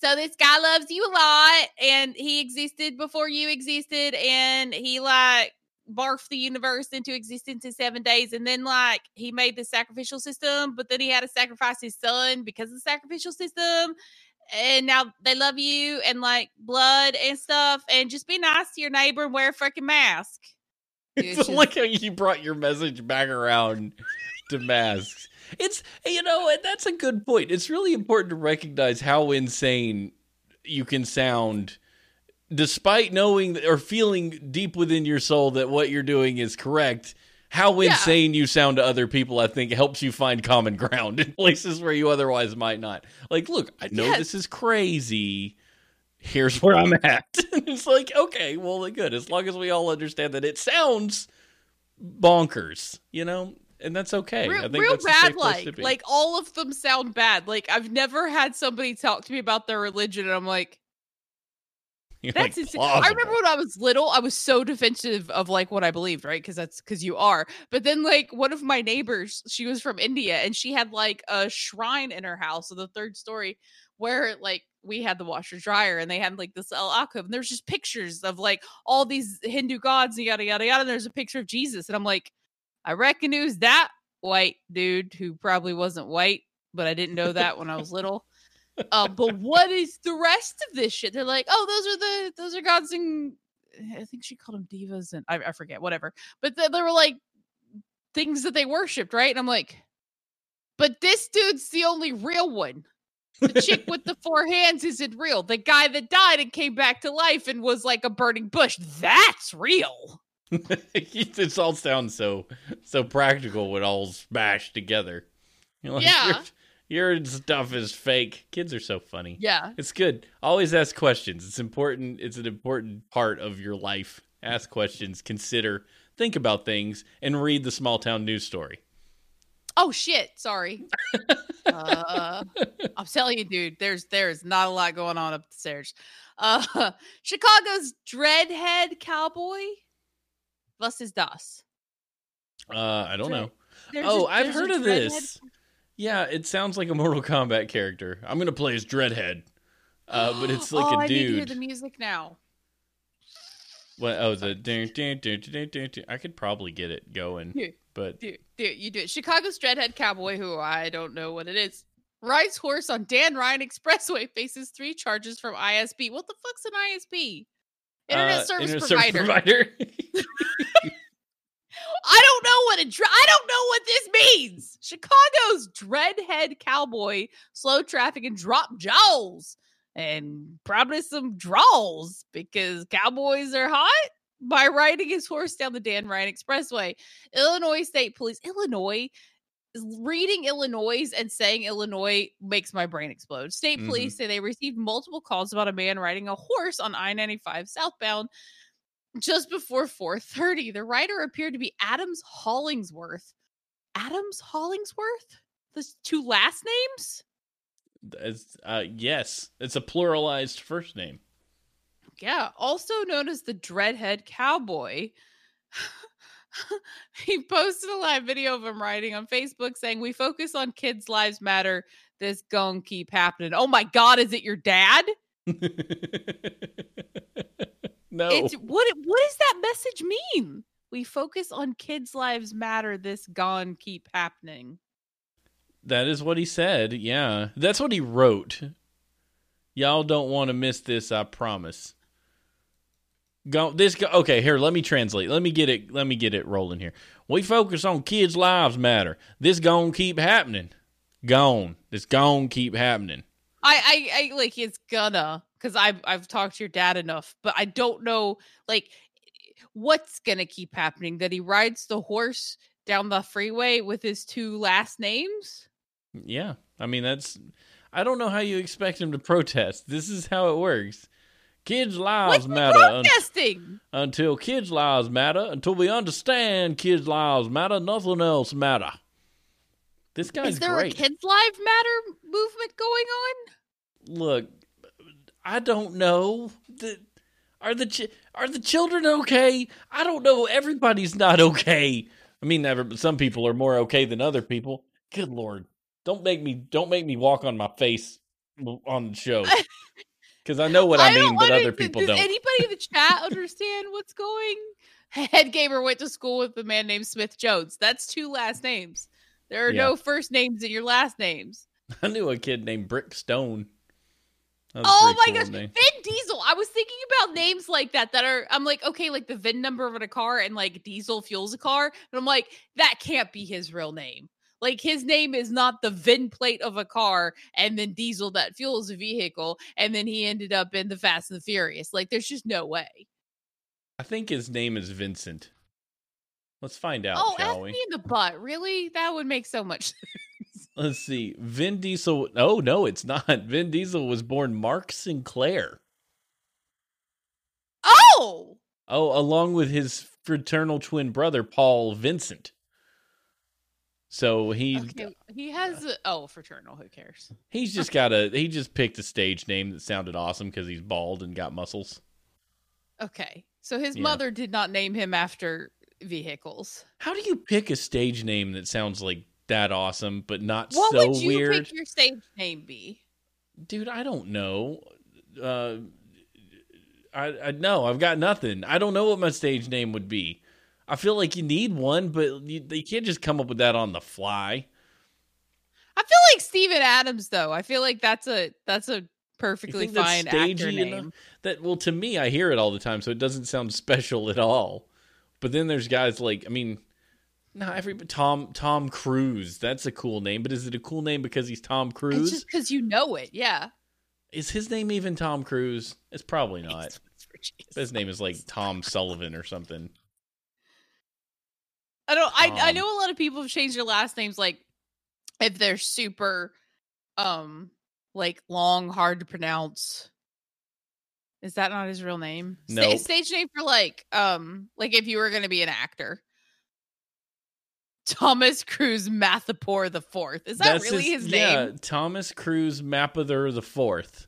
so this guy loves you a lot and he existed before you existed and he like barfed the universe into existence in seven days and then like he made the sacrificial system but then he had to sacrifice his son because of the sacrificial system and now they love you and like blood and stuff and just be nice to your neighbor and wear a freaking mask. It's just... like how you brought your message back around to masks it's you know, and that's a good point. It's really important to recognize how insane you can sound despite knowing or feeling deep within your soul that what you're doing is correct. How insane yeah. you sound to other people, I think, helps you find common ground in places where you otherwise might not. Like, look, I know yes. this is crazy. Here's where I'm at. it's like, okay, well, good. As long as we all understand that it sounds bonkers, you know? And that's okay. Real, real bad, like like all of them sound bad. Like I've never had somebody talk to me about their religion, and I'm like, You're that's like I remember when I was little, I was so defensive of like what I believed, right? Because that's because you are. But then, like one of my neighbors, she was from India, and she had like a shrine in her house, so the third story, where like we had the washer dryer and they had like this alcove and there's just pictures of like all these Hindu gods and yada yada yada. And there's a picture of Jesus, and I'm like, I reckon it was that white dude who probably wasn't white, but I didn't know that when I was little. Uh, but what is the rest of this shit? They're like, oh, those are the those are gods and I think she called them divas and I, I forget, whatever. But they, they were like things that they worshipped, right? And I'm like, but this dude's the only real one. The chick with the four hands isn't real. The guy that died and came back to life and was like a burning bush, that's real. it all sounds so so practical when all smashed together. Like, yeah. Your, your stuff is fake. Kids are so funny. Yeah. It's good. Always ask questions. It's important. It's an important part of your life. Ask questions, consider, think about things, and read the small town news story. Oh shit! Sorry. uh, I'm telling you, dude. There's there's not a lot going on up the stairs. Uh, Chicago's dreadhead cowboy was ist das? Uh, I don't know. There's oh, i have heard of this. Yeah, it sounds like a Mortal Kombat character. I'm gonna play as Dreadhead, uh, but it's like oh, a I dude. Need to hear the music now. What? Oh, the dun, dun, dun, dun, dun, dun. I could probably get it going, dude, but dude, dude, you do it. Chicago's Dreadhead Cowboy, who I don't know what it is, rides horse on Dan Ryan Expressway, faces three charges from ISP. What the fuck's an ISP? Internet uh, service internet provider. Service provider. I don't know what a dr- I don't know what this means. Chicago's dreadhead cowboy, slow traffic and drop jaws, and probably some draws because cowboys are hot by riding his horse down the Dan Ryan Expressway. Illinois State Police, Illinois reading Illinois and saying Illinois makes my brain explode. State mm-hmm. police say they received multiple calls about a man riding a horse on I-95 southbound just before 4:30. The rider appeared to be Adams Hollingsworth. Adams Hollingsworth? The two last names? It's, uh, yes, it's a pluralized first name. Yeah, also known as the Dreadhead Cowboy. he posted a live video of him writing on Facebook saying, We focus on kids' lives matter. This gon' keep happening. Oh my God, is it your dad? no. It's, what, what does that message mean? We focus on kids' lives matter. This gon' keep happening. That is what he said. Yeah. That's what he wrote. Y'all don't want to miss this, I promise. Go this go okay, here, let me translate. Let me get it let me get it rolling here. We focus on kids' lives matter. This gon' keep happening. Gone. This gon' keep happening. I, I, I like it's gonna because I've I've talked to your dad enough, but I don't know like what's gonna keep happening. That he rides the horse down the freeway with his two last names. Yeah, I mean that's. I don't know how you expect him to protest. This is how it works. Kids' lives What's matter un- until kids' lives matter. Until we understand kids' lives matter, nothing else matter. This guy's Is there great. a kids' lives matter movement going on? Look, I don't know. The, are the chi- are the children okay? I don't know. Everybody's not okay. I mean, never. Some people are more okay than other people. Good lord, don't make me don't make me walk on my face on the show because I know what I, don't mean, but other people does don't. anybody in the chat understand what's going? Head gamer went to school with a man named Smith Jones. That's two last names. There are Yeah. no first names in your last names. I knew a kid named Brick Stone. That was a Oh my cool gosh, name. Vin Diesel. I was thinking about names like that that are. I'm like, okay, like the VIN number of a car and like Diesel fuels a car, and I'm like, that can't be his real name. Like his name is not the VIN plate of a car and then Diesel that fuels a vehicle, and then he ended up in the Fast and the Furious. Like, there's just no way. I think his name is Vincent. Let's find out, oh, shall ask we? me in the butt. Really? That would make so much sense. Let's see. Vin Diesel. Oh no, it's not. Vin Diesel was born Mark Sinclair. Oh, Oh, along with his fraternal twin brother Paul Vincent. So he okay. He has a oh fraternal. Who cares? he's just got a he just picked a stage name that sounded awesome because he's bald and got muscles. Okay, so his Yeah. mother did not name him after vehicles. How do you pick a stage name that sounds like that awesome but not What so would you weird? pick your stage name be? Dude, I don't know. Uh I I no, I've got nothing. I don't know what my stage name would be. I feel like you need one, but you, you can't just come up with that on the fly. I feel like Steven Adams though. I feel like that's a that's a perfectly fine actor name. enough? That well, to me, I hear it all the time, so it doesn't sound special at all. But then there's guys like, I mean, no, every Tom Tom Cruise. That's a cool name, but is it a cool name because he's Tom It's Cruise? just because you know it. Yeah. Is his name even Tom Cruise? It's probably not. It's- it's. His name is like Tom Sullivan or something. I don't. I I Um, know a lot of people have changed their last names, like if they're super, um, like long, hard to pronounce. Is that not his real name? Sta- Nope. stage name for like, um, like if you were going to be an actor. Thomas Cruise Mapother the Fourth. Is that That's really his, Yeah, name? Thomas Cruise Mapother the Fourth.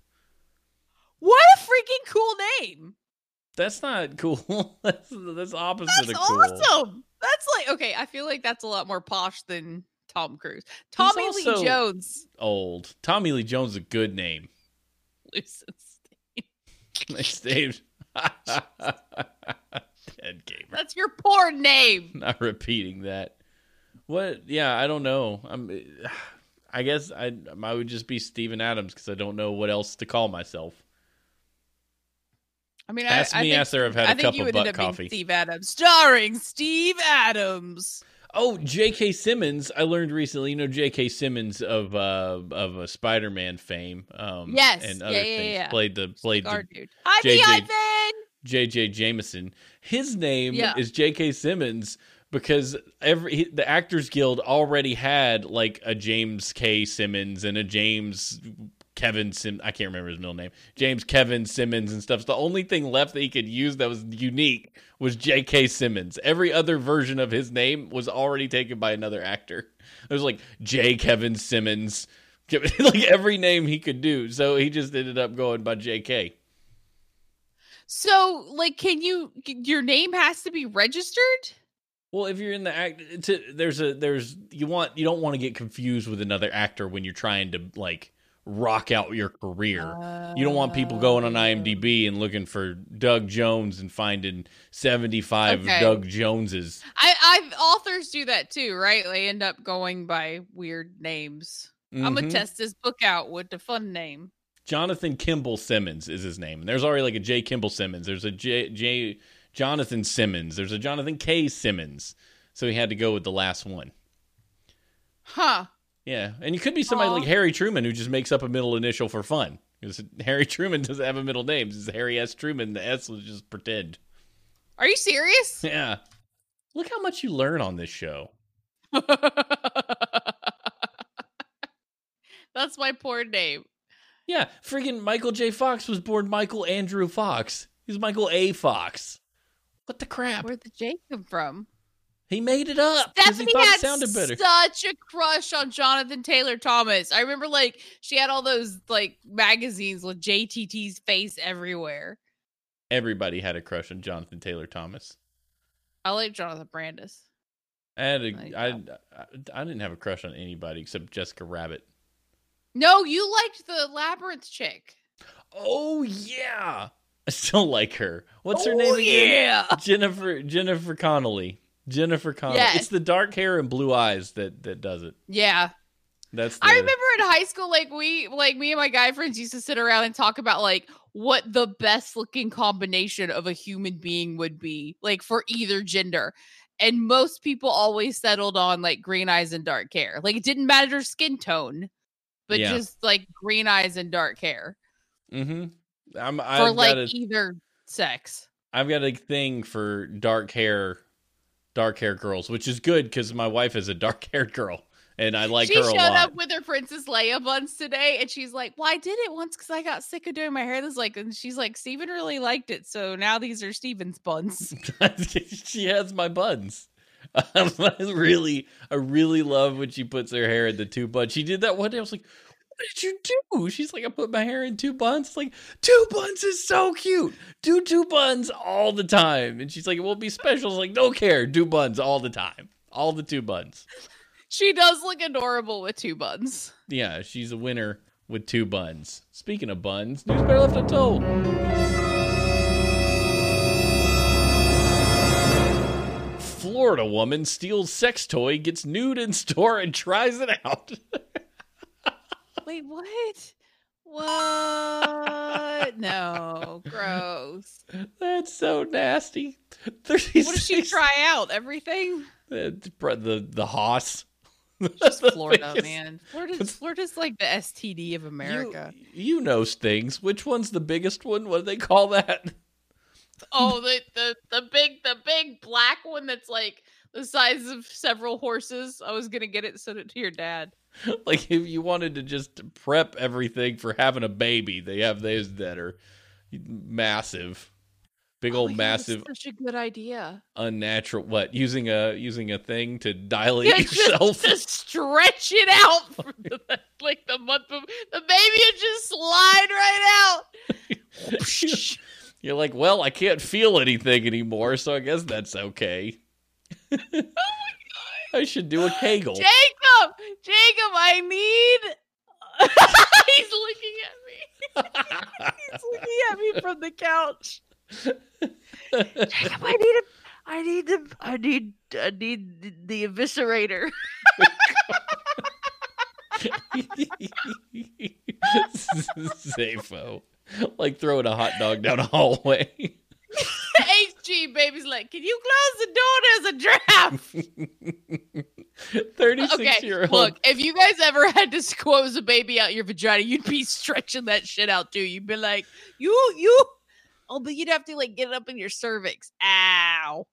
What a freaking cool name! That's not cool. that's that's opposite That's of cool. That's awesome. That's like okay. I feel like that's a lot more posh than Tom Cruise. Tommy Lee Jones. Old Tommy Lee Jones is a good name. Lucius. Nice name. Dead gamer. That's your poor name. Not repeating that. What? Yeah, I don't know. I'm. I guess I I would just be Steven Adams because I don't know what else to call myself. I mean, Ask I, I me think, after I've had I a cup you of would butt end up being coffee. Steve Adams, starring Steve Adams. Oh, J.K. Simmons. I learned recently. You know J.K. Simmons of uh of a Spider-Man fame. Um, Yes. and Yeah, other yeah, things. yeah. Played the played the Cigar dude. Hi, JJ the Ivan. J.J. Jameson. His name Yeah. is J.K. Simmons because every the Actors Guild already had like a James K. Simmons and a James Kevin Sim. I can't remember his middle name. James Kevin Simmons and stuff. So the only thing left that he could use that was unique was J.K. Simmons. Every other version of his name was already taken by another actor. It was like J. Kevin Simmons. like every name he could do. So he just ended up going by J.K. So, like, can you? Your name has to be registered. Well, if you're in the act, to, there's a there's you want you don't want to get confused with another actor when you're trying to like rock out your career. you don't want people going on Oh. IMDb and looking for Doug Jones and finding 75 Okay. Doug Joneses. I, I authors do that too, right? They end up going by weird names. I'm gonna Mhm. test this book out with the fun name. Jonathan Kimball Simmons is his name. And there's already like a J. Kimball Simmons. There's a J. J. Jonathan Simmons. There's a Jonathan K. Simmons. So he had to go with the last one. Huh. Yeah. And you could be somebody Aw. like Harry Truman who just makes up a middle initial for fun. Because Harry Truman doesn't have a middle name. It's Harry S. Truman. The S was just pretend. Are you serious? Yeah. Look how much you learn on this show. That's my poor name. Yeah. Friggin' Michael J. Fox was born Michael Andrew Fox. He's Michael A. Fox. What the crap? Where'd the J come from? He made it up because he thought had it sounded better. such a crush on Jonathan Taylor Thomas. I remember like she had all those like magazines with JTT's face everywhere. Everybody had a crush on Jonathan Taylor Thomas. I like Jonathan Brandis. I had a, Like I, I, I didn't have a crush on anybody except Jessica Rabbit. No, you liked the labyrinth chick. Oh yeah, I still like her. What's her Oh, name again? Yeah. Jennifer Jennifer Connelly. Jennifer Connelly. Yes. It's the dark hair and blue eyes that that does it. Yeah. That's the, I remember in high school, like we, like me and my guy friends used to sit around and talk about like what the best looking combination of a human being would be, like for either gender. And most people always settled on like green eyes and dark hair. Like it didn't matter skin tone, but Yeah. just like green eyes and dark hair Mm-hmm. I'm for I've like got a either sex. I've got a thing for dark hair, dark hair girls, which is good because my wife is a dark haired girl, and I like she her a showed up with her Princess Leia buns today, and she's like, "Well, I did it once because I got sick of doing my hair." This like, and she's like, "Steven really liked it, so now these are Steven's buns." she has my buns. I really, I really love when she puts her hair in the two buns. She did that one day. I was like, "What did you do?" She's like, "I put my hair in two buns." It's like two buns is so cute. Do two buns all the time. And she's like, "It won't be special." I was like, "Don't care. Do buns all the time. All the two buns." She does look adorable with two buns. Yeah, she's a winner with two buns. Speaking of buns, news better left untold. Florida woman steals sex toy, gets nude in store, and tries it out. Wait, what? What? no, gross. That's so nasty. 36, What did she try out? Everything? The the, the hoss. Just Florida, man. Florida's, Florida's like the STD of America. You, you know things. Which one's the biggest one? What do they call that? Oh, the, the the big the big black one that's like the size of several horses. I was gonna get it, send it to your dad. like if you wanted to just prep everything for having a baby, they have those that are massive, big Oh old my God, massive, such a good idea. unnatural. What using a using a thing to dilate Yeah, yourself? just to stretch it out for the, like the month of the baby would just slide right out. You're like, well, I can't feel anything anymore, so I guess that's okay. Oh I should do a Kegel. Jacob, Jacob, I need. He's looking at me. He's looking at me from the couch. Jacob, I need a. I need the. I need. I need the, the eviscerator. Zafo. Like throwing a hot dog down a hallway. HG baby's like, can you close the door? There's a draft. 36 Okay, year old. look, if you guys ever had to squeeze a baby out your vagina, you'd be stretching that shit out too. You'd be like, you, you. Oh, but you'd have to like get it up in your cervix. Ow.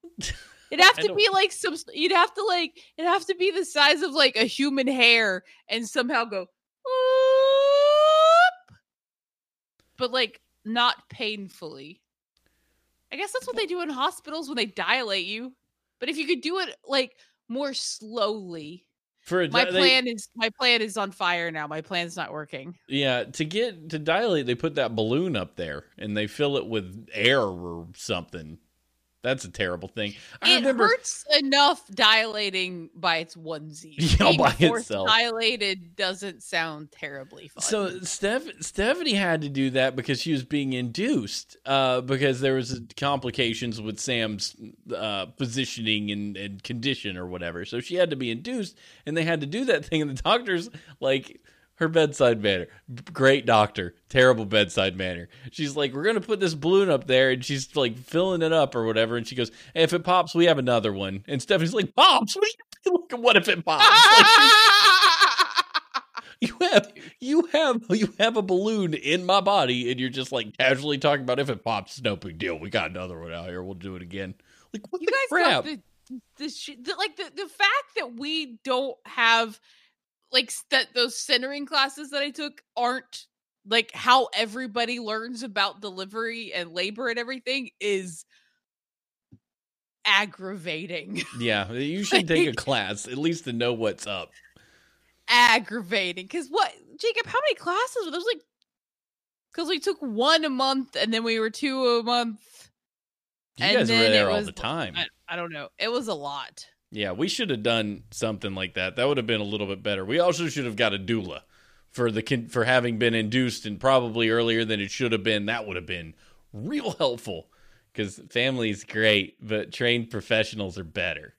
It'd have to be like some. You'd have to like. It'd have to be the size of like a human hair, and somehow go. "Oop," But like not painfully. I guess that's what they do in hospitals when they dilate you. But if you could do it like more slowly, For a my di- they- plan is my plan is on fire now. My plan's not working. yeah, to get to dilate, they put that balloon up there and they fill it with air or something. That's a terrible thing. I it remember hurts enough dilating by its onesie. Yeah, Being by itself. Dilated doesn't sound terribly fun. So Steph, Stephanie had to do that because she was being induced uh, because there was complications with Sam's uh, positioning and, and condition or whatever. So she had to be induced, and they had to do that thing. And the doctors like her bedside manner, great doctor, terrible bedside manner. She's like, "We're gonna put this balloon up there," and she's like filling it up or whatever. And she goes, hey, "If it pops, we have another one." And Stephanie's like, "Pops? What, look, what if it pops?" Like, you have you have you have a balloon in my body and you're just like casually talking about if it pops no big deal we got another one out here we'll do it again like what you the guys crap the the, sh- the like the the fact that we don't have like that those centering classes that I took aren't like how everybody learns about delivery and labor and everything is aggravating. yeah you should take a class at least to know what's up aggravating because what Jacob? How many classes were those? Like, because we took one a month and then we were two a month. you And guys were there all was- the time I, I don't know. It was a lot. Yeah we should have done something like that. That would have been a little bit better. We also should have got a doula for the for having been induced and probably earlier than it should have been. That would have been real helpful because family's great but trained professionals are better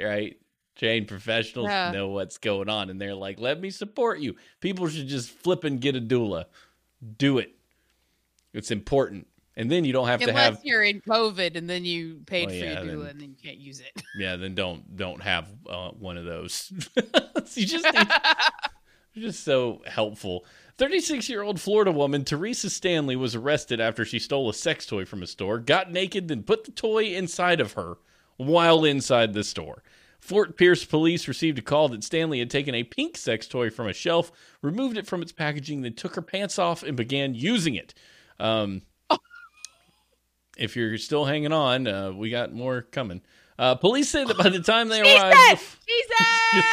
right? Trained professionals Yeah. know what's going on and they're like let me support you. People should just flip and get a doula. Do it. It's important and then you don't have to Unless have you're in COVID and then you paid Well, for yeah, your doula then- and then you can't use it. yeah then don't don't have uh, one of those you just need just so helpful. 36 year old Florida woman Teresa Stanley was arrested after she stole a sex toy from a store, got naked, then put the toy inside of her while inside the store. Fort Pierce police received a call that Stanley had taken a pink sex toy from a shelf, removed it from its packaging, then took her pants off and began using it. Um, if you're still hanging on, uh, we got more coming. Uh, police say that by the time they She arrived,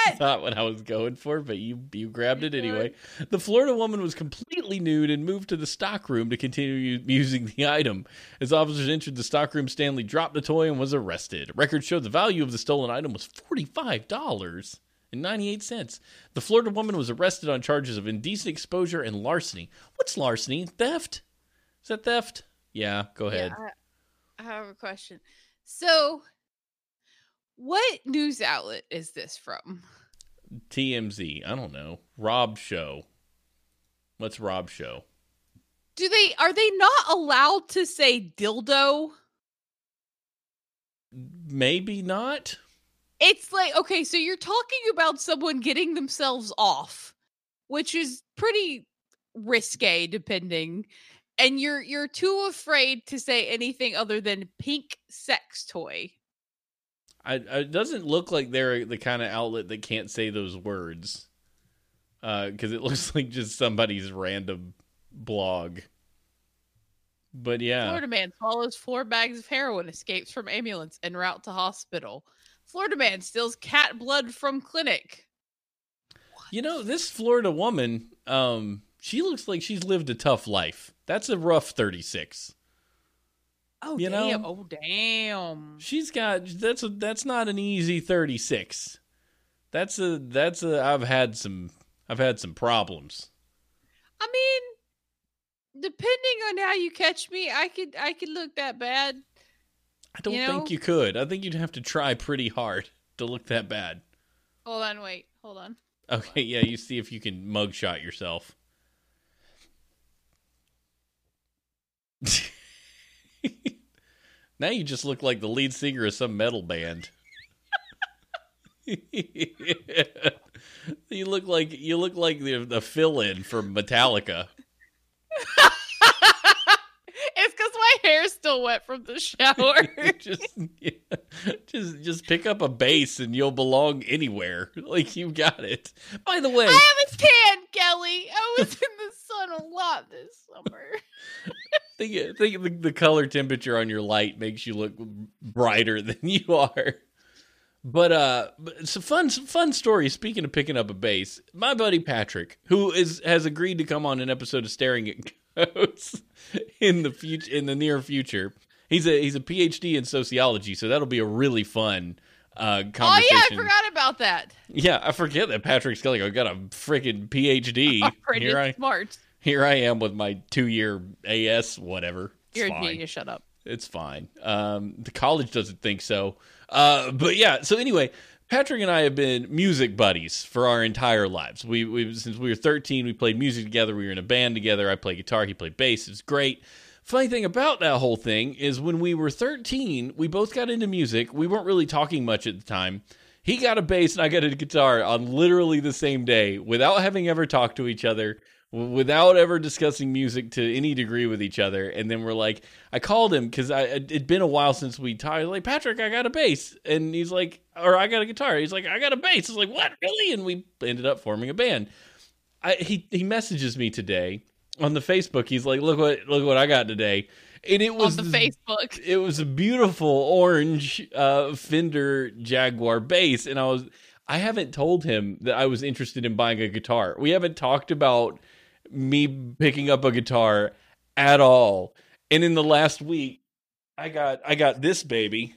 That's not what I was going for, but you you grabbed it anyway. The Florida woman was completely nude and moved to the stockroom to continue using the item. As officers entered the stockroom, Stanley dropped the toy and was arrested. Records showed the value of the stolen item was forty five dollars and ninety eight cents. The Florida woman was arrested on charges of indecent exposure and larceny. What's larceny? Theft? Is that theft? Yeah, go ahead. Yeah, I, I have a question. So, what news outlet is this from? TMZ. I don't know. Rob show. What's Rob show? Do they are they not allowed to say dildo? Maybe not. It's like okay, so you're talking about someone getting themselves off, which is pretty risque depending and you're you're too afraid to say anything other than pink sex toy. I, it doesn't look like they're the kind of outlet that can't say those words. Because it looks like just somebody's random blog. But yeah, Florida man swallows four bags of heroin, escapes from ambulance en route to hospital. Florida man steals cat blood from clinic. you know this Florida woman. Um, she looks like she's lived a tough life. That's a rough thirty-six. Oh You damn! know? Oh damn! She's got that's a that's not an easy thirty-six. That's a that's a I've had some I've had some problems. I mean, depending on how you catch me, I could I could look that bad. I don't You think you could. I think you'd have to try pretty hard to look that bad. Hold on, wait, hold on. Okay, yeah, you see if you can mugshot yourself. now you just look like the lead singer of some metal band. you look like you look like the the fill-in for Metallica. it's because my hair's still wet from the shower. just yeah, just just pick up a bass and you'll belong anywhere. Like you got it. By the way, I have a tan, Kelly. I was in the sun a lot this summer. think think the, the color temperature on your light makes you look brighter than you are. But uh, it's a fun fun story. Speaking of picking up a bass, my buddy Patrick, who is has agreed to come on an episode of Staring at In the future, in the near future, He's a he's a PhD in sociology, so that'll be a really fun uh, conversation. Oh yeah, I forgot about that. Yeah, I forget that Patrick Skelly got a freaking PhD. Pretty here I smart. here I am with my two year AS whatever. It's You're fine. a genius. Shut up. It's fine. Um, the college doesn't think so. Uh, but yeah. So anyway, Patrick and I have been music buddies for our entire lives. We we since we were 13, we played music together. We were in a band together. I played guitar. He played bass. It's great. Funny thing about that whole thing is when we were 13, we both got into music. We weren't really talking much at the time. He got a bass and I got a guitar on literally the same day without having ever talked to each other, without ever discussing music to any degree with each other. And then we're like, I called him because I it'd been a while since we talked. Like, Patrick, I got a bass. And he's like, or I got a guitar. He's like, I got a bass. I was like, what, really? And we ended up forming a band. I, he, he messages me today on the Facebook. He's like, look what, look what I got today. And it was on the Facebook. it was a beautiful orange uh, Fender Jaguar bass, and I was I haven't told him that I was interested in buying a guitar. We haven't talked about me picking up a guitar at all. And in the last week, I got I got this baby,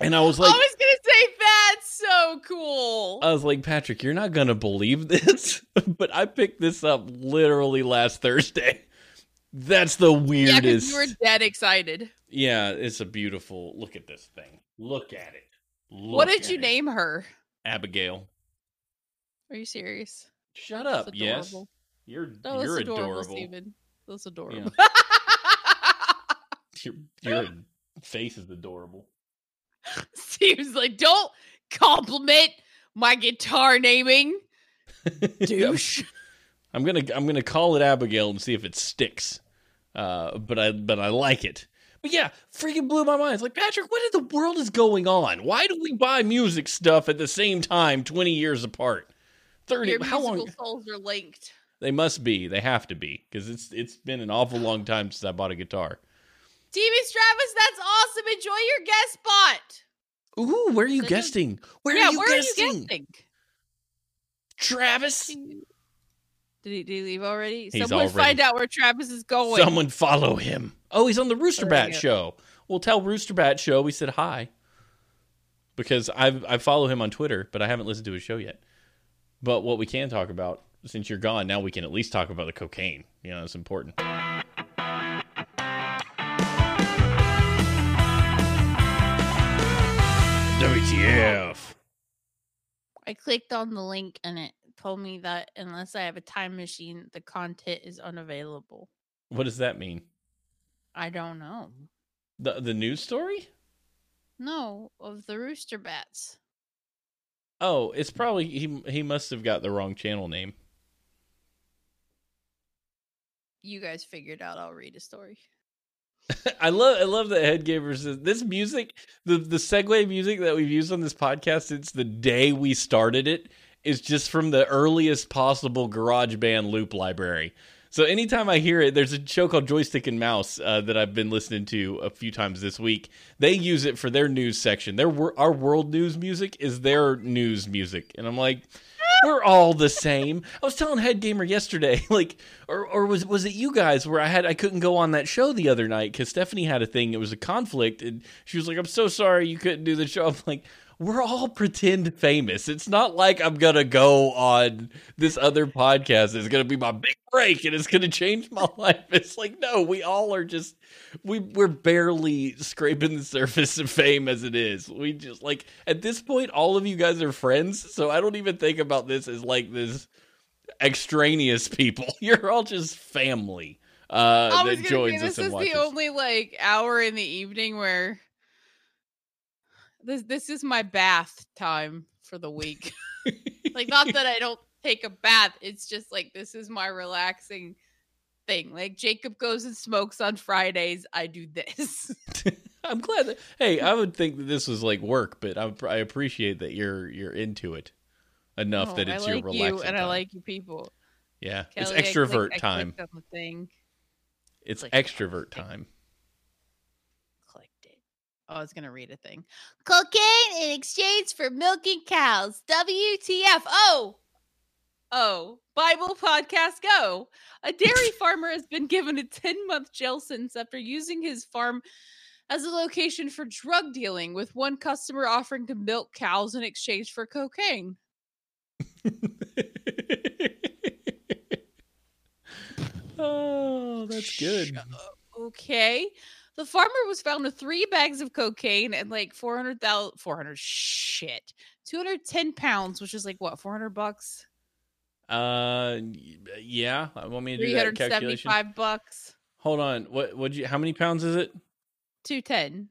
and I was like, I was gonna say that's so cool. I was like, Patrick, you're not gonna believe this, but I picked this up literally last Thursday. That's the yeah, weirdest. you were dead excited. Yeah, it's a beautiful. Look at this thing. Look at it. what did you it. name her? Abigail. Are you serious? Shut up. Yes, adorable. You're was you're adorable, adorable. Steven. That's adorable. Your your face is adorable. Steven's like, don't compliment my guitar naming, douche. I'm gonna I'm gonna call it Abigail and see if it sticks. Uh, but I but I like it. But yeah, freaking blew my mind. It's like Patrick, what in the world is going on? Why do we buy music stuff at the same time, twenty years apart? Thirty. Your how musical long? souls are linked. They must be. They have to be because it's it's been an awful long time since I bought a guitar. Demis Travis, that's awesome. Enjoy your guest spot. Ooh, where are you They just- guesting? Where yeah, are you where guesting? are you guessing? Travis. Did he, did he leave already? He's Someone already- find out where Travis is going. Someone follow him. Oh, he's on the Rooster There we Bat show. We'll tell Rooster Bat show we said hi. Because I I follow him on Twitter, but I haven't listened to his show yet. But what we can talk about, since you're gone, now we can at least talk about the cocaine. You know, it's important. WTF. I clicked on the link and it told me that unless I have a time machine, the content is unavailable. What does that mean? I don't know. The the news story? No, of the rooster bats. Oh, it's probably he he must have got the wrong channel name. You guys figured out I'll read a story. I love I love that Head Gamer says this music, the the segue music that we've used on this podcast since the day we started it is just from the earliest possible GarageBand loop library. So anytime I hear it, there's a show called Joystick and Mouse uh, that I've been listening to a few times this week. They use it for their news section. Their our world news music is their news music, and I'm like, we're all the same. I was telling Head Gamer yesterday, like, or or was was it you guys where I had I couldn't go on that show the other night because Stephanie had a thing. It was a conflict, and she was like, "I'm so sorry you couldn't do the show." I'm like. We're all pretend famous. It's not like I'm gonna go on this other podcast. It's gonna be my big break, and it's gonna change my life. It's like no, we all are just we we're barely scraping the surface of fame as it is. We just like at this point, all of you guys are friends, so I don't even think about this as like this extraneous people. You're all just family uh, I was that gonna joins say us this is the only like hour in the evening where this this is my bath time for the week. like not that I don't take a bath, it's just like this is my relaxing thing. Like Jacob goes and smokes on Fridays, I do this. I'm glad that. Hey, I would think that this was like work, but I, I appreciate that you're you're into it enough No, that it's Oh, I your like relaxing you and I like you people. yeah, Kelly, it's extrovert time. thing. It's on extrovert time. Oh, I was gonna read a thing. Cocaine in exchange for milking cows. WTF? Oh, Oh, Bible podcast go. A dairy farmer has been given a 10 month jail sentence after using his farm as a location for drug dealing, with one customer offering to milk cows in exchange for cocaine. oh, that's good. Okay. The farmer was found with three bags of cocaine and like 400,000, 400 shit, 210 pounds, which is like what, 400 bucks? Uh, yeah. I want me to do that calculation. 375 bucks. Hold on. What, would you, how many pounds is it? 210.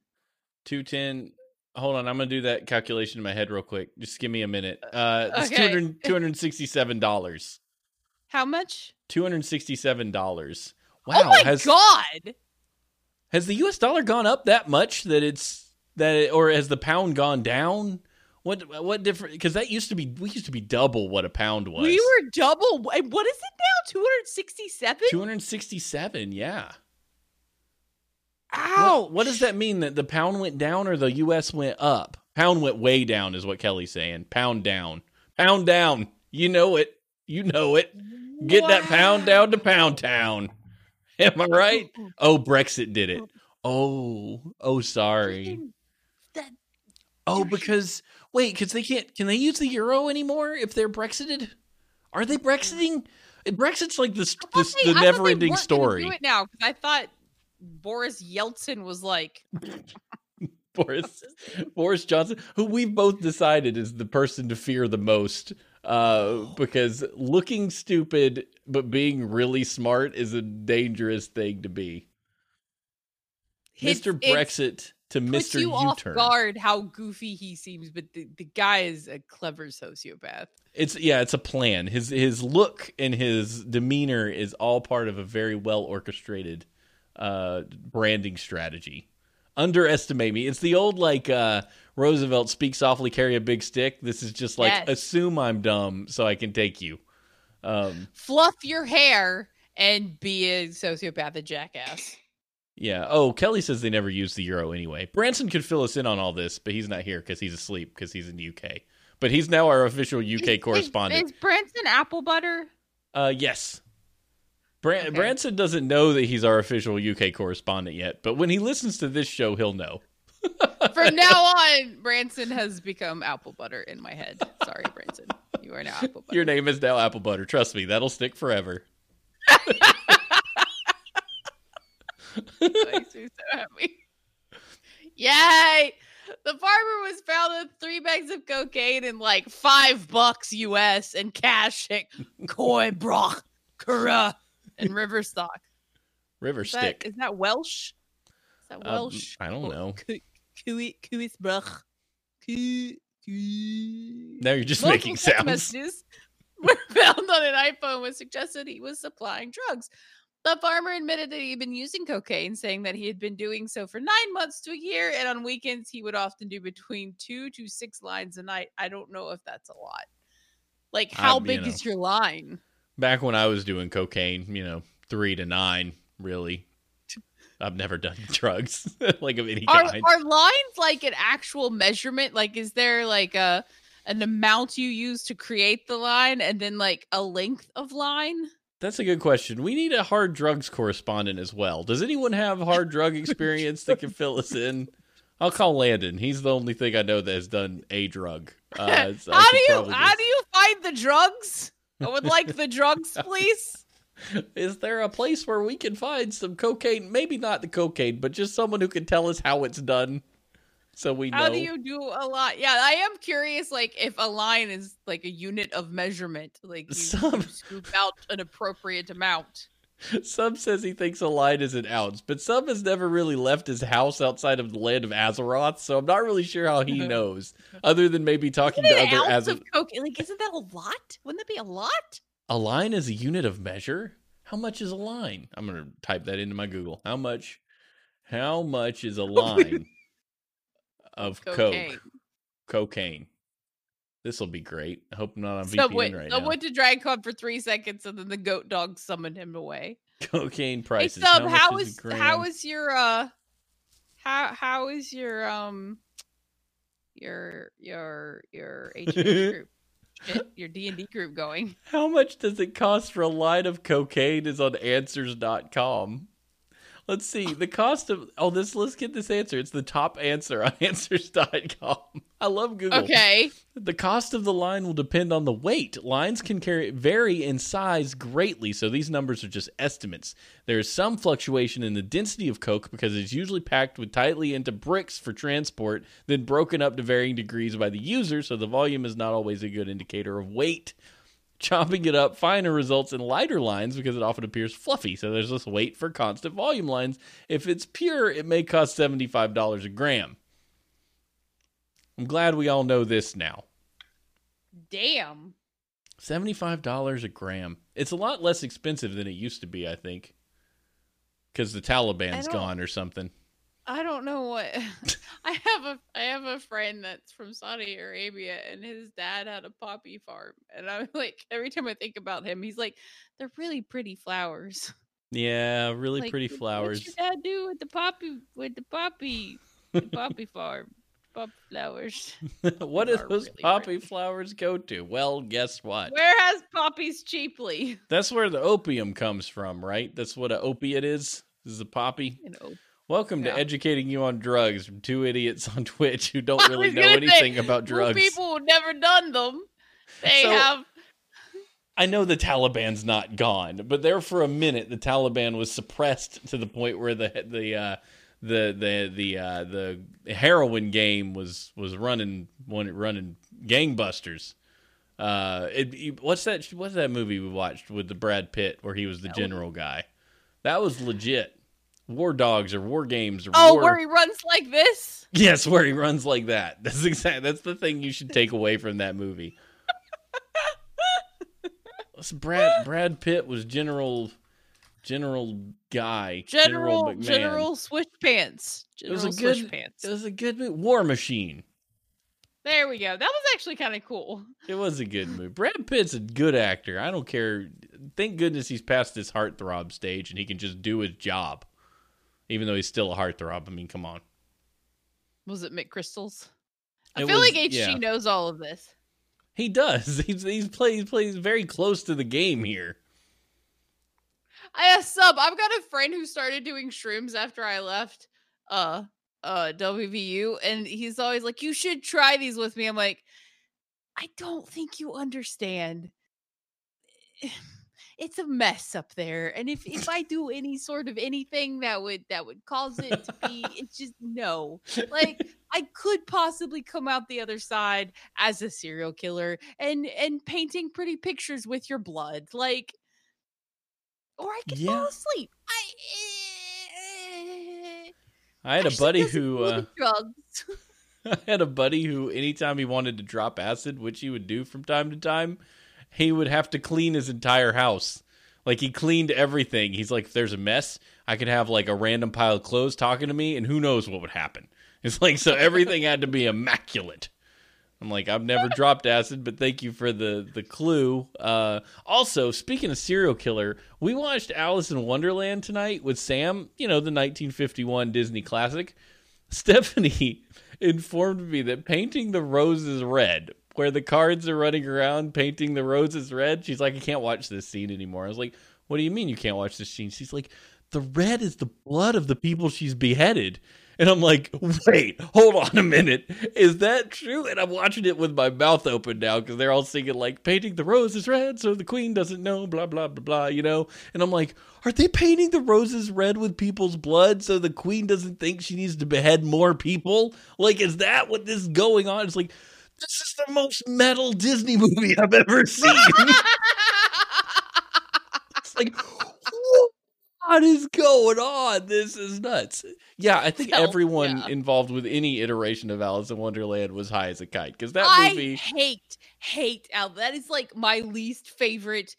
210. Hold on. I'm going to do that calculation in my head real quick. Just give me a minute. Uh, it's Okay. 200, $267. How much? $267. Wow. oh my has, god. Has the U.S. dollar gone up that much that it's that, it, or has the pound gone down? What what different? Because that used to be we used to be double what a pound was. We were double. What is it now? 267? two hundred sixty-seven. Yeah. Ow. What, what does that mean? That the pound went down or the U.S. went up? Pound went way down, is what Kelly's saying. Pound down. Pound down. You know it. You know it. Get that pound down to Pound Town. Am I right? Oh, oh. oh, Brexit did it. Oh, oh, oh sorry. Oh, because wait, because they can't. Can they use the euro anymore if they're Brexited? Are they Brexiting? Brexit's like this, I thought this the they never-ending story. Do it now because I thought Boris Yeltsin was like, Boris Boris Johnson, who we've both decided is the person to fear the most, uh, because looking stupid but being really smart is a dangerous thing to be. It's- Mr. Brexit to puts Mr. you off U-turn. guard how goofy he seems, but the, the guy is a clever sociopath. It's yeah, it's a plan. His his look and his demeanor is all part of a very well orchestrated uh branding strategy. Underestimate me. It's the old like uh Roosevelt speak softly, carry a big stick. This is just like Yes. assume I'm dumb so I can take you. Um Fluff your hair and be a sociopath, a jackass. yeah. Oh, Kelly says they never use the euro anyway. Branson could fill us in on all this, but he's not here because he's asleep because he's in the UK. But he's now our official UK Is- is- correspondent. Is, Branson apple butter? Uh, yes. Bran- Okay. Branson doesn't know that he's our official UK correspondent yet, but when he listens to this show, he'll know. From now on, Branson has become apple butter in my head. Sorry, Branson. You are now apple butter. Your name is now Apple Butter. Trust me, that'll stick forever. makes me so happy. Yay! The farmer was found with three bags of cocaine and like five bucks US and cash at Coy Brock, Cura, and Riverstock. River Is that, stick. is that Welsh? Is that Um, Welsh? I don't know. Cuisbrook. Now you're just Multiple making text sounds. messages were found on an iPhone which suggested he was supplying drugs. The farmer admitted that he had been using cocaine, saying that he had been doing so for nine months to a year, and on weekends he would often do between two to six lines a night. I don't know if that's a lot. Like, I- how you big know. is your line? Back when I was doing cocaine, you know, three to nine, really. I've never done drugs like of any Are kind. are lines like an actual measurement? Like, is there like a an amount you use to create the line, and then like a length of line? That's a good question. We need a hard drugs correspondent as well. Does anyone have hard drug experience that can fill us in? I'll call Landon. He's the only thing I know that has done a drug. Uh, so how do you how do you find the drugs? I would like the drugs, please. Is there a place where we can find some cocaine? Maybe not the cocaine, but just someone who can tell us how it's done, so we know. How do you do a lot? Yeah, I am curious. Like, if a line is like a unit of measurement, like you, Some- you scoop out an appropriate amount. Sub says he thinks a line is an ounce, but some has never really left his house outside of the land of Azeroth, so I'm not really sure how he knows, other than maybe talking Isn't to other Azeroth. of cocaine? Like, isn't that a lot? Wouldn't that be a lot? A line is a unit of measure. How much is a line? I'm gonna type that into my Google. How much? How much is a line of Cocaine. coke? Cocaine. This will be great. I hope I'm not on Sub VPN went, right Sub now. went to DragCon for three seconds, and then the goat dog summoned him away. Cocaine prices. Hey. Sub, how, how is is a gram? how is your uh, how how is your um, your your your H group? Get your D and D group going. How much does it cost for a line of cocaine? Is on Answers.com. Let's see the cost of. Oh, this. Let's get this answer. It's the top answer on Answers.com. I love Google. Okay. The cost of the line will depend on the weight. Lines can carry vary in size greatly, so these numbers are just estimates. There is some fluctuation in the density of coke because it's usually packed with tightly into bricks for transport, then broken up to varying degrees by the user, so the volume is not always a good indicator of weight. Chopping it up finer results in lighter lines because it often appears fluffy, so there's less weight for constant volume lines. If it's pure, it may cost $75 a gram. I'm glad we all know this now. Damn. $75 a gram. It's a lot less expensive than it used to be, I think. Because the Taliban's gone or something. I don't know what I have a I have a friend that's from Saudi Arabia and his dad had a poppy farm and I'm like every time I think about him he's like they're really pretty flowers. Yeah, really Like, pretty "What- flowers. What's your dad do with the poppy with the poppy the poppy farm? Poppy flowers. what do those really poppy flowers go to? Well, guess what? Where has poppies cheaply? That's where the opium comes from, right? That's what an opiate is. This is a poppy. You know. Welcome Yeah. to educating you on drugs from two idiots on Twitch who don't really know gonna say, anything about drugs. people who've never done them. They So- have I know the Taliban's not gone, but there for a minute the Taliban was suppressed to the point where the the uh, the the the uh, the heroin game was was running one running gangbusters. Uh, it, what's that? What's that movie we watched with the Brad Pitt where he was the general guy? That was legit. War dogs or war games or Oh, war. where he runs like this? Yes, where he runs like that. That's exact. That's the thing you should take away from that movie. Brad Brad Pitt was General General Guy General McMahon. General Swish Pants. It was a good. Pants. It was a good movie. War Machine. There we go. That was actually kind of cool. It was a good movie. Brad Pitt's a good actor. I don't care. Thank goodness he's past this heartthrob stage and he can just do his job, even though he's still a heartthrob. I mean, come on. Was it McChrystals? I It feel was- like HG yeah. knows all of this. He does. He's he's plays plays very close to the game here. I sub. I've got a friend who started doing shrooms after I left uh uh WVU and he's always like you should try these with me. I'm like I don't think you understand. It's a mess up there and if if I do any sort of anything that would that would cause it to be it's just no. Like I could possibly come out the other side as a serial killer and and painting pretty pictures with your blood. Like or I could Yeah. fall asleep. I I had a buddy who uh, drugs. I had a buddy who, anytime he wanted to drop acid, which he would do from time to time, he would have to clean his entire house. Like he cleaned everything. He's like, if there's a mess, I could have like a random pile of clothes talking to me, and who knows what would happen. It's like so everything had to be immaculate. I'm like, I've never dropped acid, but thank you for the the clue. Uh, also, speaking of serial killer, we watched Alice in Wonderland tonight with Sam. You know, the 1951 Disney classic. Stephanie informed me that painting the roses red, where the cards are running around painting the roses red, she's like, I can't watch this scene anymore. I was like, What do you mean you can't watch this scene? She's like, The red is the blood of the people she's beheaded. And I'm like, wait, hold on a minute. Is that true? And I'm watching it with my mouth open now because they're all singing, like, painting the roses red so the queen doesn't know, blah, blah, blah, blah, you know? And I'm like, are they painting the roses red with people's blood so the queen doesn't think she needs to behead more people? Like, is that what this is going on? It's like, this is the most metal Disney movie I've ever seen. it's like, what is going on? This is nuts. Yeah, I think Hell, everyone yeah. involved with any iteration of Alice in Wonderland was high as a kite because that I movie. hate hate Al. That is like my least favorite.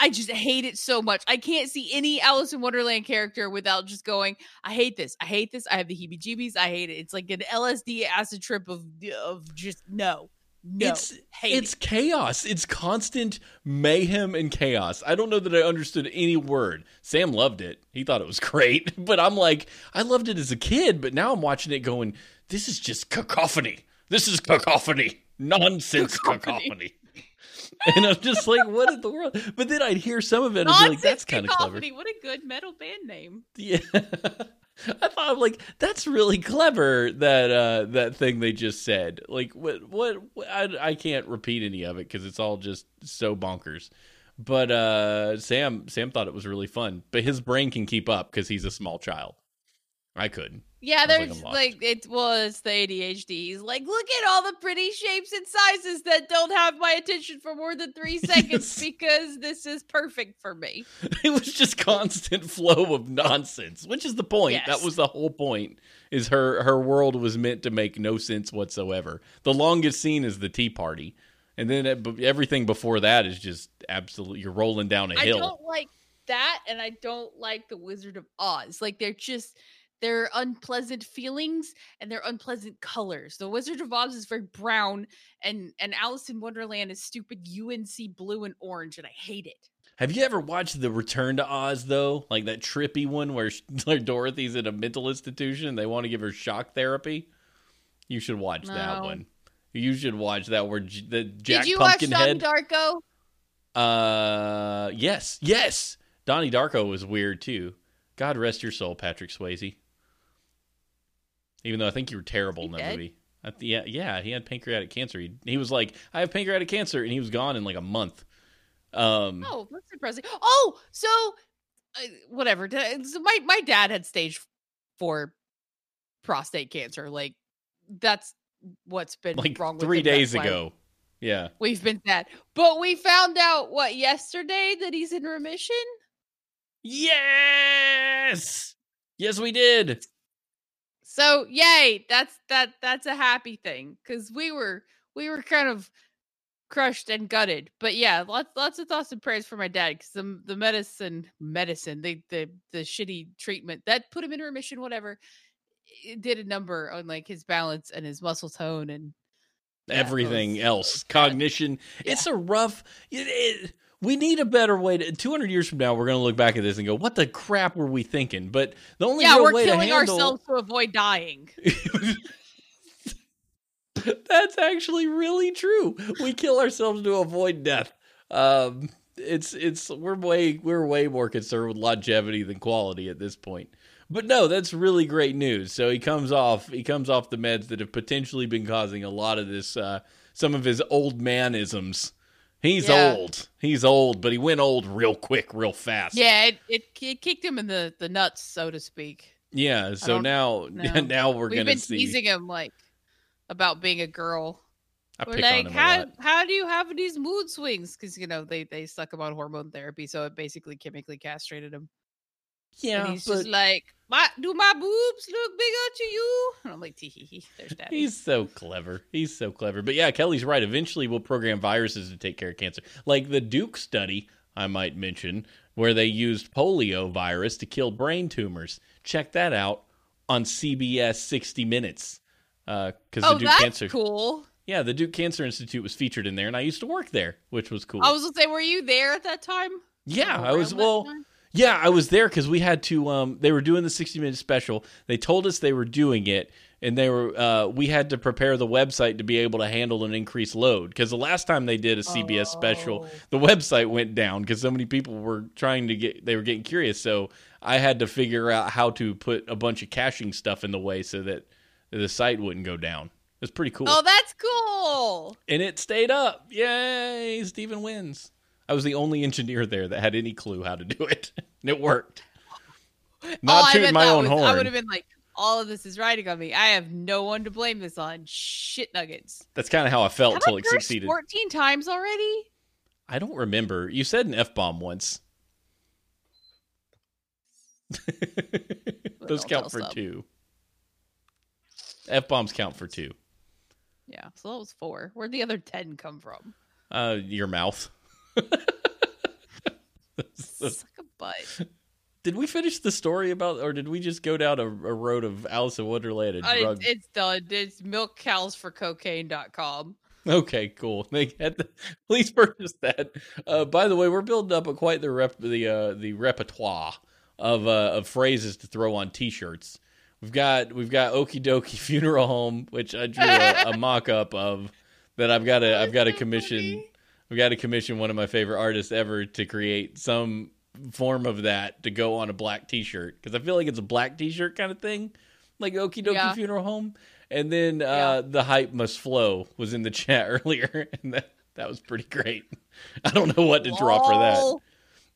I just hate it so much. I can't see any Alice in Wonderland character without just going, I hate this. I hate this. I have the heebie-jeebies. I hate it. It's like an LSD acid trip of of just no. No. It's it's it. chaos. It's constant mayhem and chaos. I don't know that I understood any word. Sam loved it. He thought it was great, but I'm like, I loved it as a kid, but now I'm watching it going, this is just cacophony. This is cacophony. Nonsense Cacophony. cacophony. And I'm just like, what in the world? But then I'd hear some of it and I'd be like, that's kind of clever. What a good metal band name. Yeah. I thought I'm like that's really clever that uh that thing they just said. Like what what, what I, I can't repeat any of it cuz it's all just so bonkers. But uh Sam Sam thought it was really fun, but his brain can keep up cuz he's a small child. I couldn't. Yeah, there's like, like, it was the ADHD. He's like, look at all the pretty shapes and sizes that don't have my attention for more than three seconds yes. because this is perfect for me. It was just constant flow of nonsense, which is the point. Yes. That was the whole point. Is her her world was meant to make no sense whatsoever. The longest scene is the tea party, and then everything before that is just absolutely you're rolling down a hill. I don't like that, and I don't like the Wizard of Oz. Like they're just their unpleasant feelings and their unpleasant colors. The Wizard of Oz is very brown, and and Alice in Wonderland is stupid UNC blue and orange, and I hate it. Have you ever watched the Return to Oz though, like that trippy one where Dorothy's in a mental institution? And they want to give her shock therapy. You should watch no. that one. You should watch that where J- the Jack Did you Pumpkinhead. watch Donnie Darko? Uh, yes, yes. Donnie Darko was weird too. God rest your soul, Patrick Swayze. Even though I think you were terrible in that dead? movie. yeah, yeah, he had pancreatic cancer. He, he was like, I have pancreatic cancer, and he was gone in like a month. Um, oh, that's impressive. Oh, so uh, whatever. So my my dad had stage four prostate cancer. Like that's what's been like wrong. Three days ago. Yeah, we've been sad, but we found out what yesterday that he's in remission. Yes, yes, we did. So yay, that's that that's a happy thing because we were we were kind of crushed and gutted. But yeah, lots lots of thoughts and prayers for my dad because the the medicine medicine the the the shitty treatment that put him in remission, whatever, it did a number on like his balance and his muscle tone and yeah, everything was, else, cognition. Yeah. It's a rough. It, it, we need a better way to 200 years from now we're going to look back at this and go what the crap were we thinking? But the only yeah, we're killing handle... ourselves to avoid dying. That's actually really true. We kill ourselves to avoid death. Um, it's it's we're way we're way more concerned with longevity than quality at this point. But no that's really great news. So he comes off he comes off the meds that have potentially been causing a lot of this uh, some of his old manisms He's yeah. old. He's old, but he went old real quick, real fast. Yeah, it, it, it kicked him in the, the nuts, so to speak. Yeah, so now now we're We've gonna been see. teasing him like about being a girl. I we're like, how how do you have these mood swings? Because you know they they stuck him on hormone therapy, so it basically chemically castrated him. Yeah, and he's but... just like, my, do my boobs look bigger to you? And I'm like, tee hee hee. There's daddy. He's so clever. He's so clever. But yeah, Kelly's right. Eventually, we'll program viruses to take care of cancer, like the Duke study. I might mention where they used polio virus to kill brain tumors. Check that out on CBS 60 Minutes. Because uh, oh, the Duke that's Cancer cool. Yeah, the Duke Cancer Institute was featured in there, and I used to work there, which was cool. I was gonna say, were you there at that time? Yeah, I was. Well, time? Yeah, I was there because we had to. Um, they were doing the sixty minute special. They told us they were doing it, and they were. Uh, we had to prepare the website to be able to handle an increased load because the last time they did a CBS oh. special, the website went down because so many people were trying to get. They were getting curious, so I had to figure out how to put a bunch of caching stuff in the way so that the site wouldn't go down. It's pretty cool. Oh, that's cool. And it stayed up. Yay! Steven wins. I was the only engineer there that had any clue how to do it, and it worked. Not oh, my own was, horn. I would have been like, all of this is riding on me. I have no one to blame this on. Shit nuggets. That's kind of how I felt until it succeeded. Fourteen times already. I don't remember. You said an f bomb once. Those count for two. F bombs count for two. Yeah, so that was four. Where'd the other ten come from? Uh, your mouth. Suck a butt. Did we finish the story about, or did we just go down a, a road of Alice in Wonderland and drug? it's done. It's milkcowsforcocaine.com. Okay, cool. They had to, please purchase that. Uh, by the way, we're building up a quite the rep, the uh, the repertoire of uh, of phrases to throw on T-shirts. We've got we've got Okie Dokie Funeral Home, which I drew a, a mock up of that I've got to I've got to commission. We got to commission one of my favorite artists ever to create some form of that to go on a black T-shirt because I feel like it's a black T-shirt kind of thing, like Okie Dokie yeah. Funeral Home. And then uh, yeah. the hype must flow was in the chat earlier, and that that was pretty great. I don't know what to draw for that,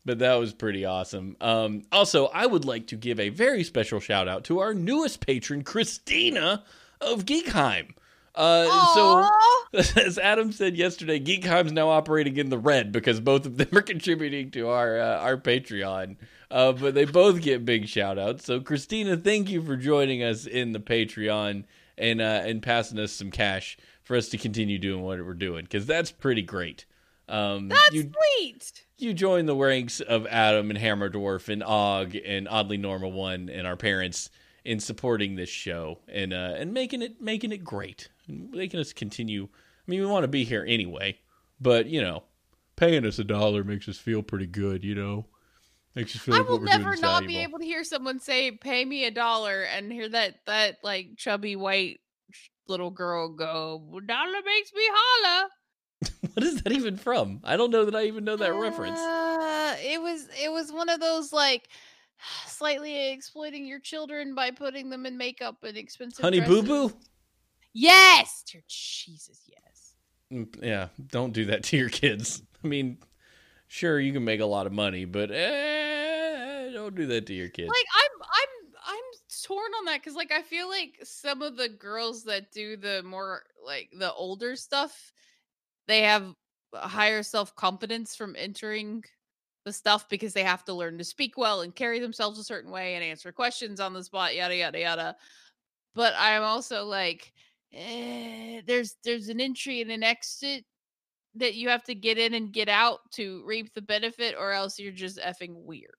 but that was pretty awesome. Um, also, I would like to give a very special shout out to our newest patron, Christina of Geekheim. Uh, so, as Adam said yesterday, Geekheim's now operating in the red because both of them are contributing to our uh, our Patreon. Uh, but they both get big shout outs. So, Christina, thank you for joining us in the Patreon and uh, and passing us some cash for us to continue doing what we're doing because that's pretty great. Um, that's you, sweet. You join the ranks of Adam and Hammer Dwarf and Og and Oddly Normal One and our parents in supporting this show and uh, and making it making it great and making us continue. I mean, we want to be here anyway, but you know, paying us a dollar makes us feel pretty good. You know, makes us feel. I will never not be able to hear someone say "pay me a dollar" and hear that that like chubby white little girl go "dollar makes me holla." what is that even from? I don't know that I even know that uh, reference. It was it was one of those like slightly exploiting your children by putting them in makeup and expensive Honey Boo Boo? Yes. Dear Jesus, yes. Mm, yeah, don't do that to your kids. I mean, sure you can make a lot of money, but eh, don't do that to your kids. Like I'm I'm I'm torn on that cuz like I feel like some of the girls that do the more like the older stuff, they have higher self-confidence from entering the stuff because they have to learn to speak well and carry themselves a certain way and answer questions on the spot, yada yada yada. But I'm also like, eh, there's there's an entry and an exit that you have to get in and get out to reap the benefit, or else you're just effing weird.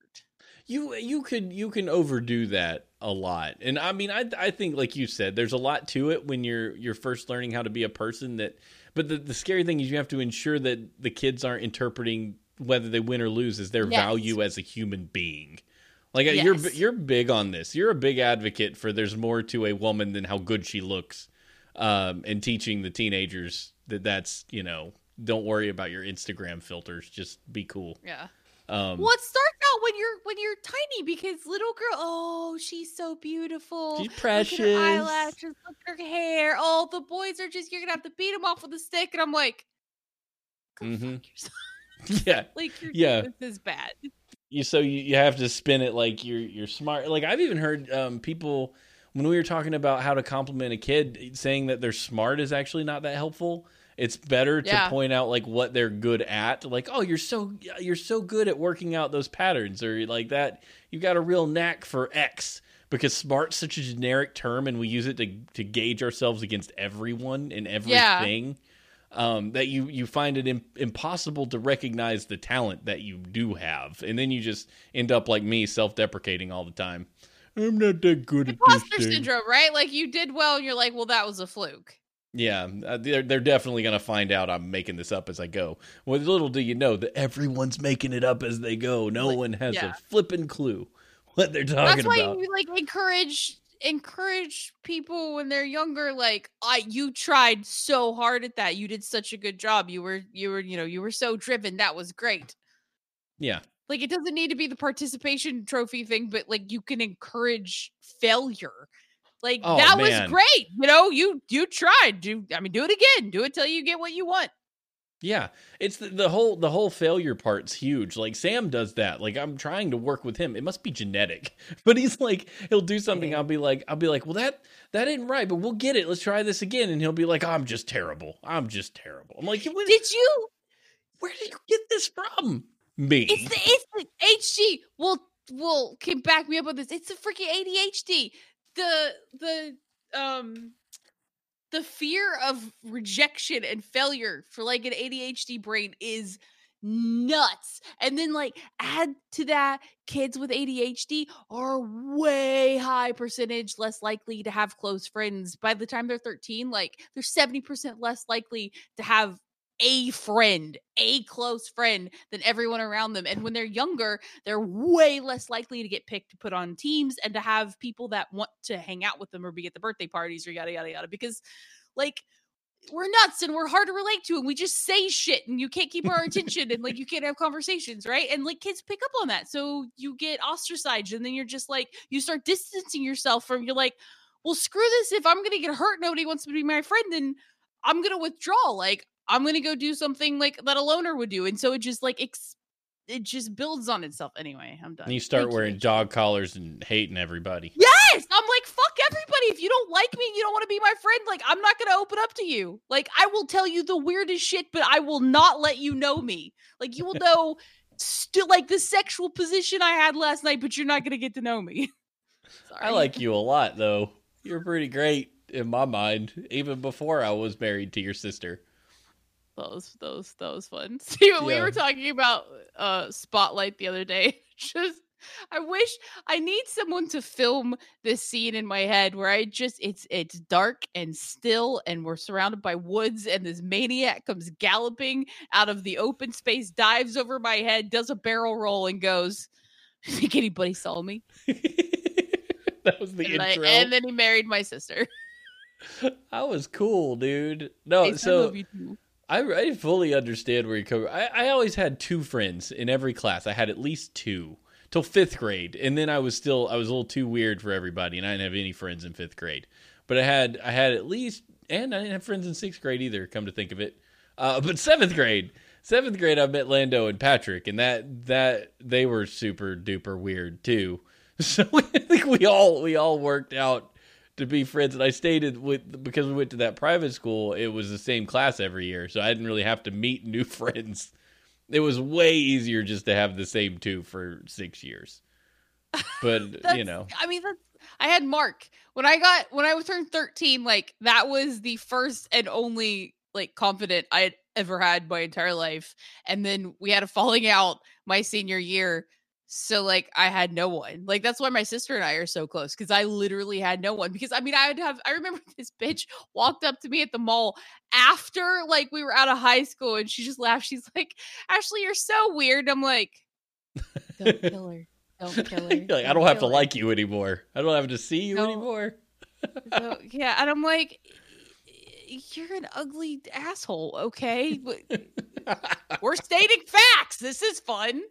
You you could you can overdo that a lot, and I mean I I think like you said, there's a lot to it when you're you're first learning how to be a person that. But the, the scary thing is you have to ensure that the kids aren't interpreting whether they win or lose is their yes. value as a human being. Like yes. you're you're big on this. You're a big advocate for there's more to a woman than how good she looks, um, and teaching the teenagers that that's you know don't worry about your Instagram filters. Just be cool. Yeah. Um, well, it starts out when you're when you're tiny because little girl, oh, she's so beautiful. She's precious. Look at her eyelashes, look at her hair. Oh, the boys are just you're gonna have to beat them off with a stick, and I'm like, go mm-hmm. fuck yourself. yeah. Like yeah. this is bad. You so you, you have to spin it like you're you're smart. Like i've even heard um, people when we were talking about how to compliment a kid saying that they're smart is actually not that helpful. It's better to yeah. point out like what they're good at. Like oh you're so you're so good at working out those patterns or like that. You've got a real knack for x because smart's such a generic term and we use it to to gauge ourselves against everyone and everything. yeah um, that you you find it Im- impossible to recognize the talent that you do have, and then you just end up like me, self-deprecating all the time. I'm not that good Imposter at this syndrome, right? Like you did well, and you're like, well, that was a fluke. Yeah, uh, they're they're definitely gonna find out I'm making this up as I go. Well, little do you know that everyone's making it up as they go. No like, one has yeah. a flipping clue what they're talking about. That's why about. you like encourage encourage people when they're younger like i you tried so hard at that you did such a good job you were you were you know you were so driven that was great. Yeah. Like it doesn't need to be the participation trophy thing but like you can encourage failure. Like oh, that man. was great you know you you tried do i mean do it again do it till you get what you want yeah, it's the, the, whole the whole failure part's huge. Like Sam does that. Like I'm trying to work with him. It must be genetic, but he's like he'll do something. I'll be like I'll be like, well that that ain't right, but we'll get it. Let's try this again, and he'll be like, I'm just terrible. I'm just terrible. I'm like, did you? Where did you get this from? Me. It's the it's the HG. Will will can back me up on this. It's the freaking ADHD. The the um the fear of rejection and failure for like an ADHD brain is nuts. And then like add to that kids with ADHD are way high percentage less likely to have close friends by the time they're 13 like they're 70% less likely to have a friend, a close friend than everyone around them. And when they're younger, they're way less likely to get picked to put on teams and to have people that want to hang out with them or be at the birthday parties or yada, yada, yada. Because, like, we're nuts and we're hard to relate to and we just say shit and you can't keep our attention and like you can't have conversations right and like kids pick up on that so you get ostracized and then you're just like you start distancing yourself from you're like well screw this if i'm gonna get hurt nobody wants to be my friend then i'm gonna withdraw like i'm gonna go do something like that a loner would do and so it just like ex- it just builds on itself anyway i'm done And you start Thank wearing Thank dog collars and hating everybody. Yes, I'm like fuck everybody. If you don't like me, you don't want to be my friend. Like I'm not gonna open up to you. Like I will tell you the weirdest shit, but I will not let you know me. Like you will know still like the sexual position I had last night, but you're not gonna get to know me. Sorry. I like you a lot, though. You're pretty great in my mind, even before I was married to your sister. Those those those fun. See, we Yeah. were talking about uh Spotlight the other day. Just I wish I need someone to film this scene in my head where I just it's it's dark and still and we're surrounded by woods and this maniac comes galloping out of the open space, dives over my head, does a barrel roll and goes, think anybody saw me? that was the And, I- intro. and then he married my sister. I was cool, dude. No, I so love you too. I, I fully understand where you come. I, I always had two friends in every class. I had at least two till fifth grade, and then I was still I was a little too weird for everybody, and I didn't have any friends in fifth grade. But I had I had at least, and I didn't have friends in sixth grade either. Come to think of it, uh, but seventh grade, seventh grade, I met Landon and Patrick, and that that they were super duper weird too. So I think we all we all worked out to be friends. And I stayed with because we went to that private school. It was the same class every year, so I didn't really have to meet new friends. It was way easier just to have the same two for six years. But you know, I mean, that's, I had Mark when I got when I turned thirteen. Like that was the first and only like confident I had ever had my entire life. And then we had a falling out my senior year. So like I had no one. Like that's why my sister and I are so close because I literally had no one. Because I mean I'd have I remember this bitch walked up to me at the mall after like we were out of high school and she just laughed. She's like, Ashley, you're so weird. I'm like, don't kill her. Don't kill her. Like, I Don't don't have to her." like you anymore. I don't have to see you No. anymore. So, yeah, and I'm like, you're an ugly asshole. Okay, we're stating facts. This is fun.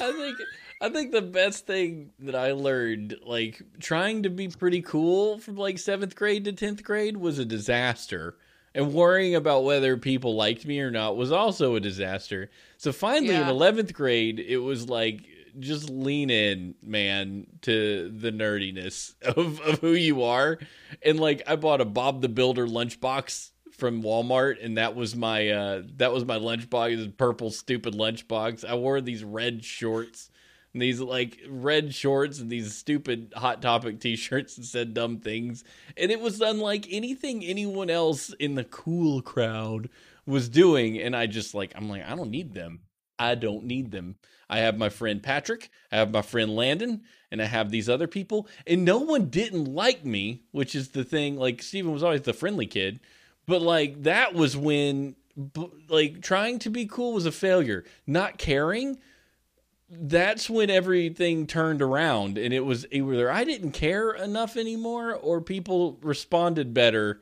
I think I think the best thing that I learned, like trying to be pretty cool from like seventh grade to tenth grade, was a disaster. And worrying about whether people liked me or not was also a disaster. So finally, in eleventh grade, it was like just lean in, man, to the nerdiness of, of who you are. And like, I bought a Bob the Builder lunchbox from Walmart, and that was my uh that was my lunchbox, this purple stupid lunchbox. I wore these red shorts, and these like red shorts, and these stupid Hot Topic T-shirts and said dumb things, and it was unlike anything anyone else in the cool crowd was doing. And I just like, I'm like, I don't need them. I don't need them. I have my friend Patrick, I have my friend Landon, and I have these other people, and no one didn't like me, which is the thing. Like Steven was always the friendly kid, but like that was when like trying to be cool was a failure. Not caring, that's when everything turned around, and it was either I didn't care enough anymore, or people responded better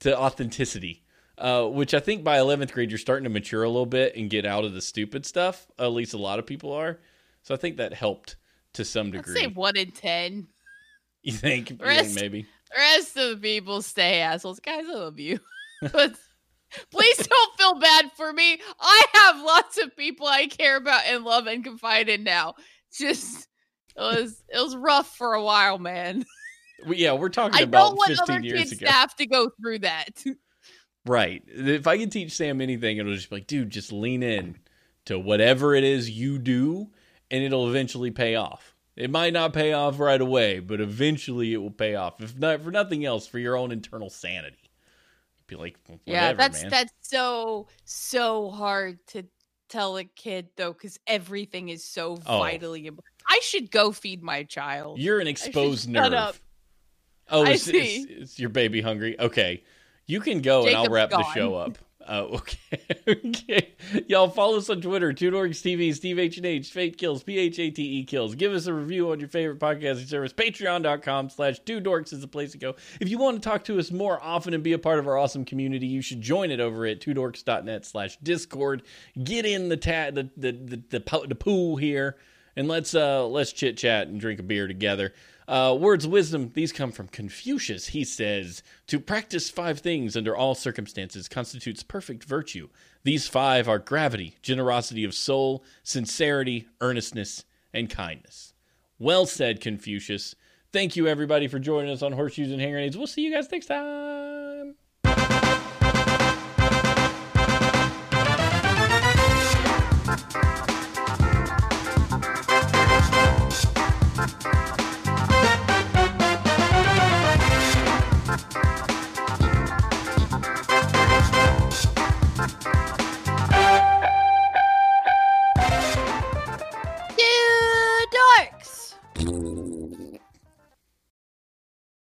to authenticity. Uh, which I think by 11th grade you're starting to mature a little bit and get out of the stupid stuff. At least a lot of people are. So I think that helped to some degree. say one in ten. you think? You think Rest- maybe? The rest of the people stay assholes. Guys, I love you. but please don't feel bad for me. I have lots of people I care about and love and confide in now. Just it was it was rough for a while, man. Yeah, we're talking I about don't want 15 other years kids ago. to have to go through that. Right. If I can teach Sam anything, it'll just be like, dude, just lean in to whatever it is you do, and it'll eventually pay off. It might not pay off right away, but eventually it will pay off. If not for nothing else, for your own internal sanity. Be like, whatever, yeah, that's man. that's so so hard to tell a kid though, because everything is so Oh. vitally. Im- I should go feed my child. You're an exposed nerve. Oh, I it's, see. It's, it's your baby hungry. Okay, you can go and I'll Jacob's wrap the show up. Oh, okay. okay. Y'all follow us on Twitter, Two Dorks TV, Steve H and H, Fate Kills, P H A T E Kills. Give us a review on your favorite podcasting service. Patreon.com slash Two Dorks is the place to go. If you want to talk to us more often and be a part of our awesome community, you should join it over at twodorks.net slash Discord. Get in the ta- the, the, the, the, the pool here and let's uh let's chit chat and drink a beer together. Uh, words of wisdom, these come from Confucius. He says, To practice five things under all circumstances constitutes perfect virtue. These five are gravity, generosity of soul, sincerity, earnestness, and kindness. Well said, Confucius. Thank you, everybody, for joining us on Horseshoes and Hand. We'll see you guys next time.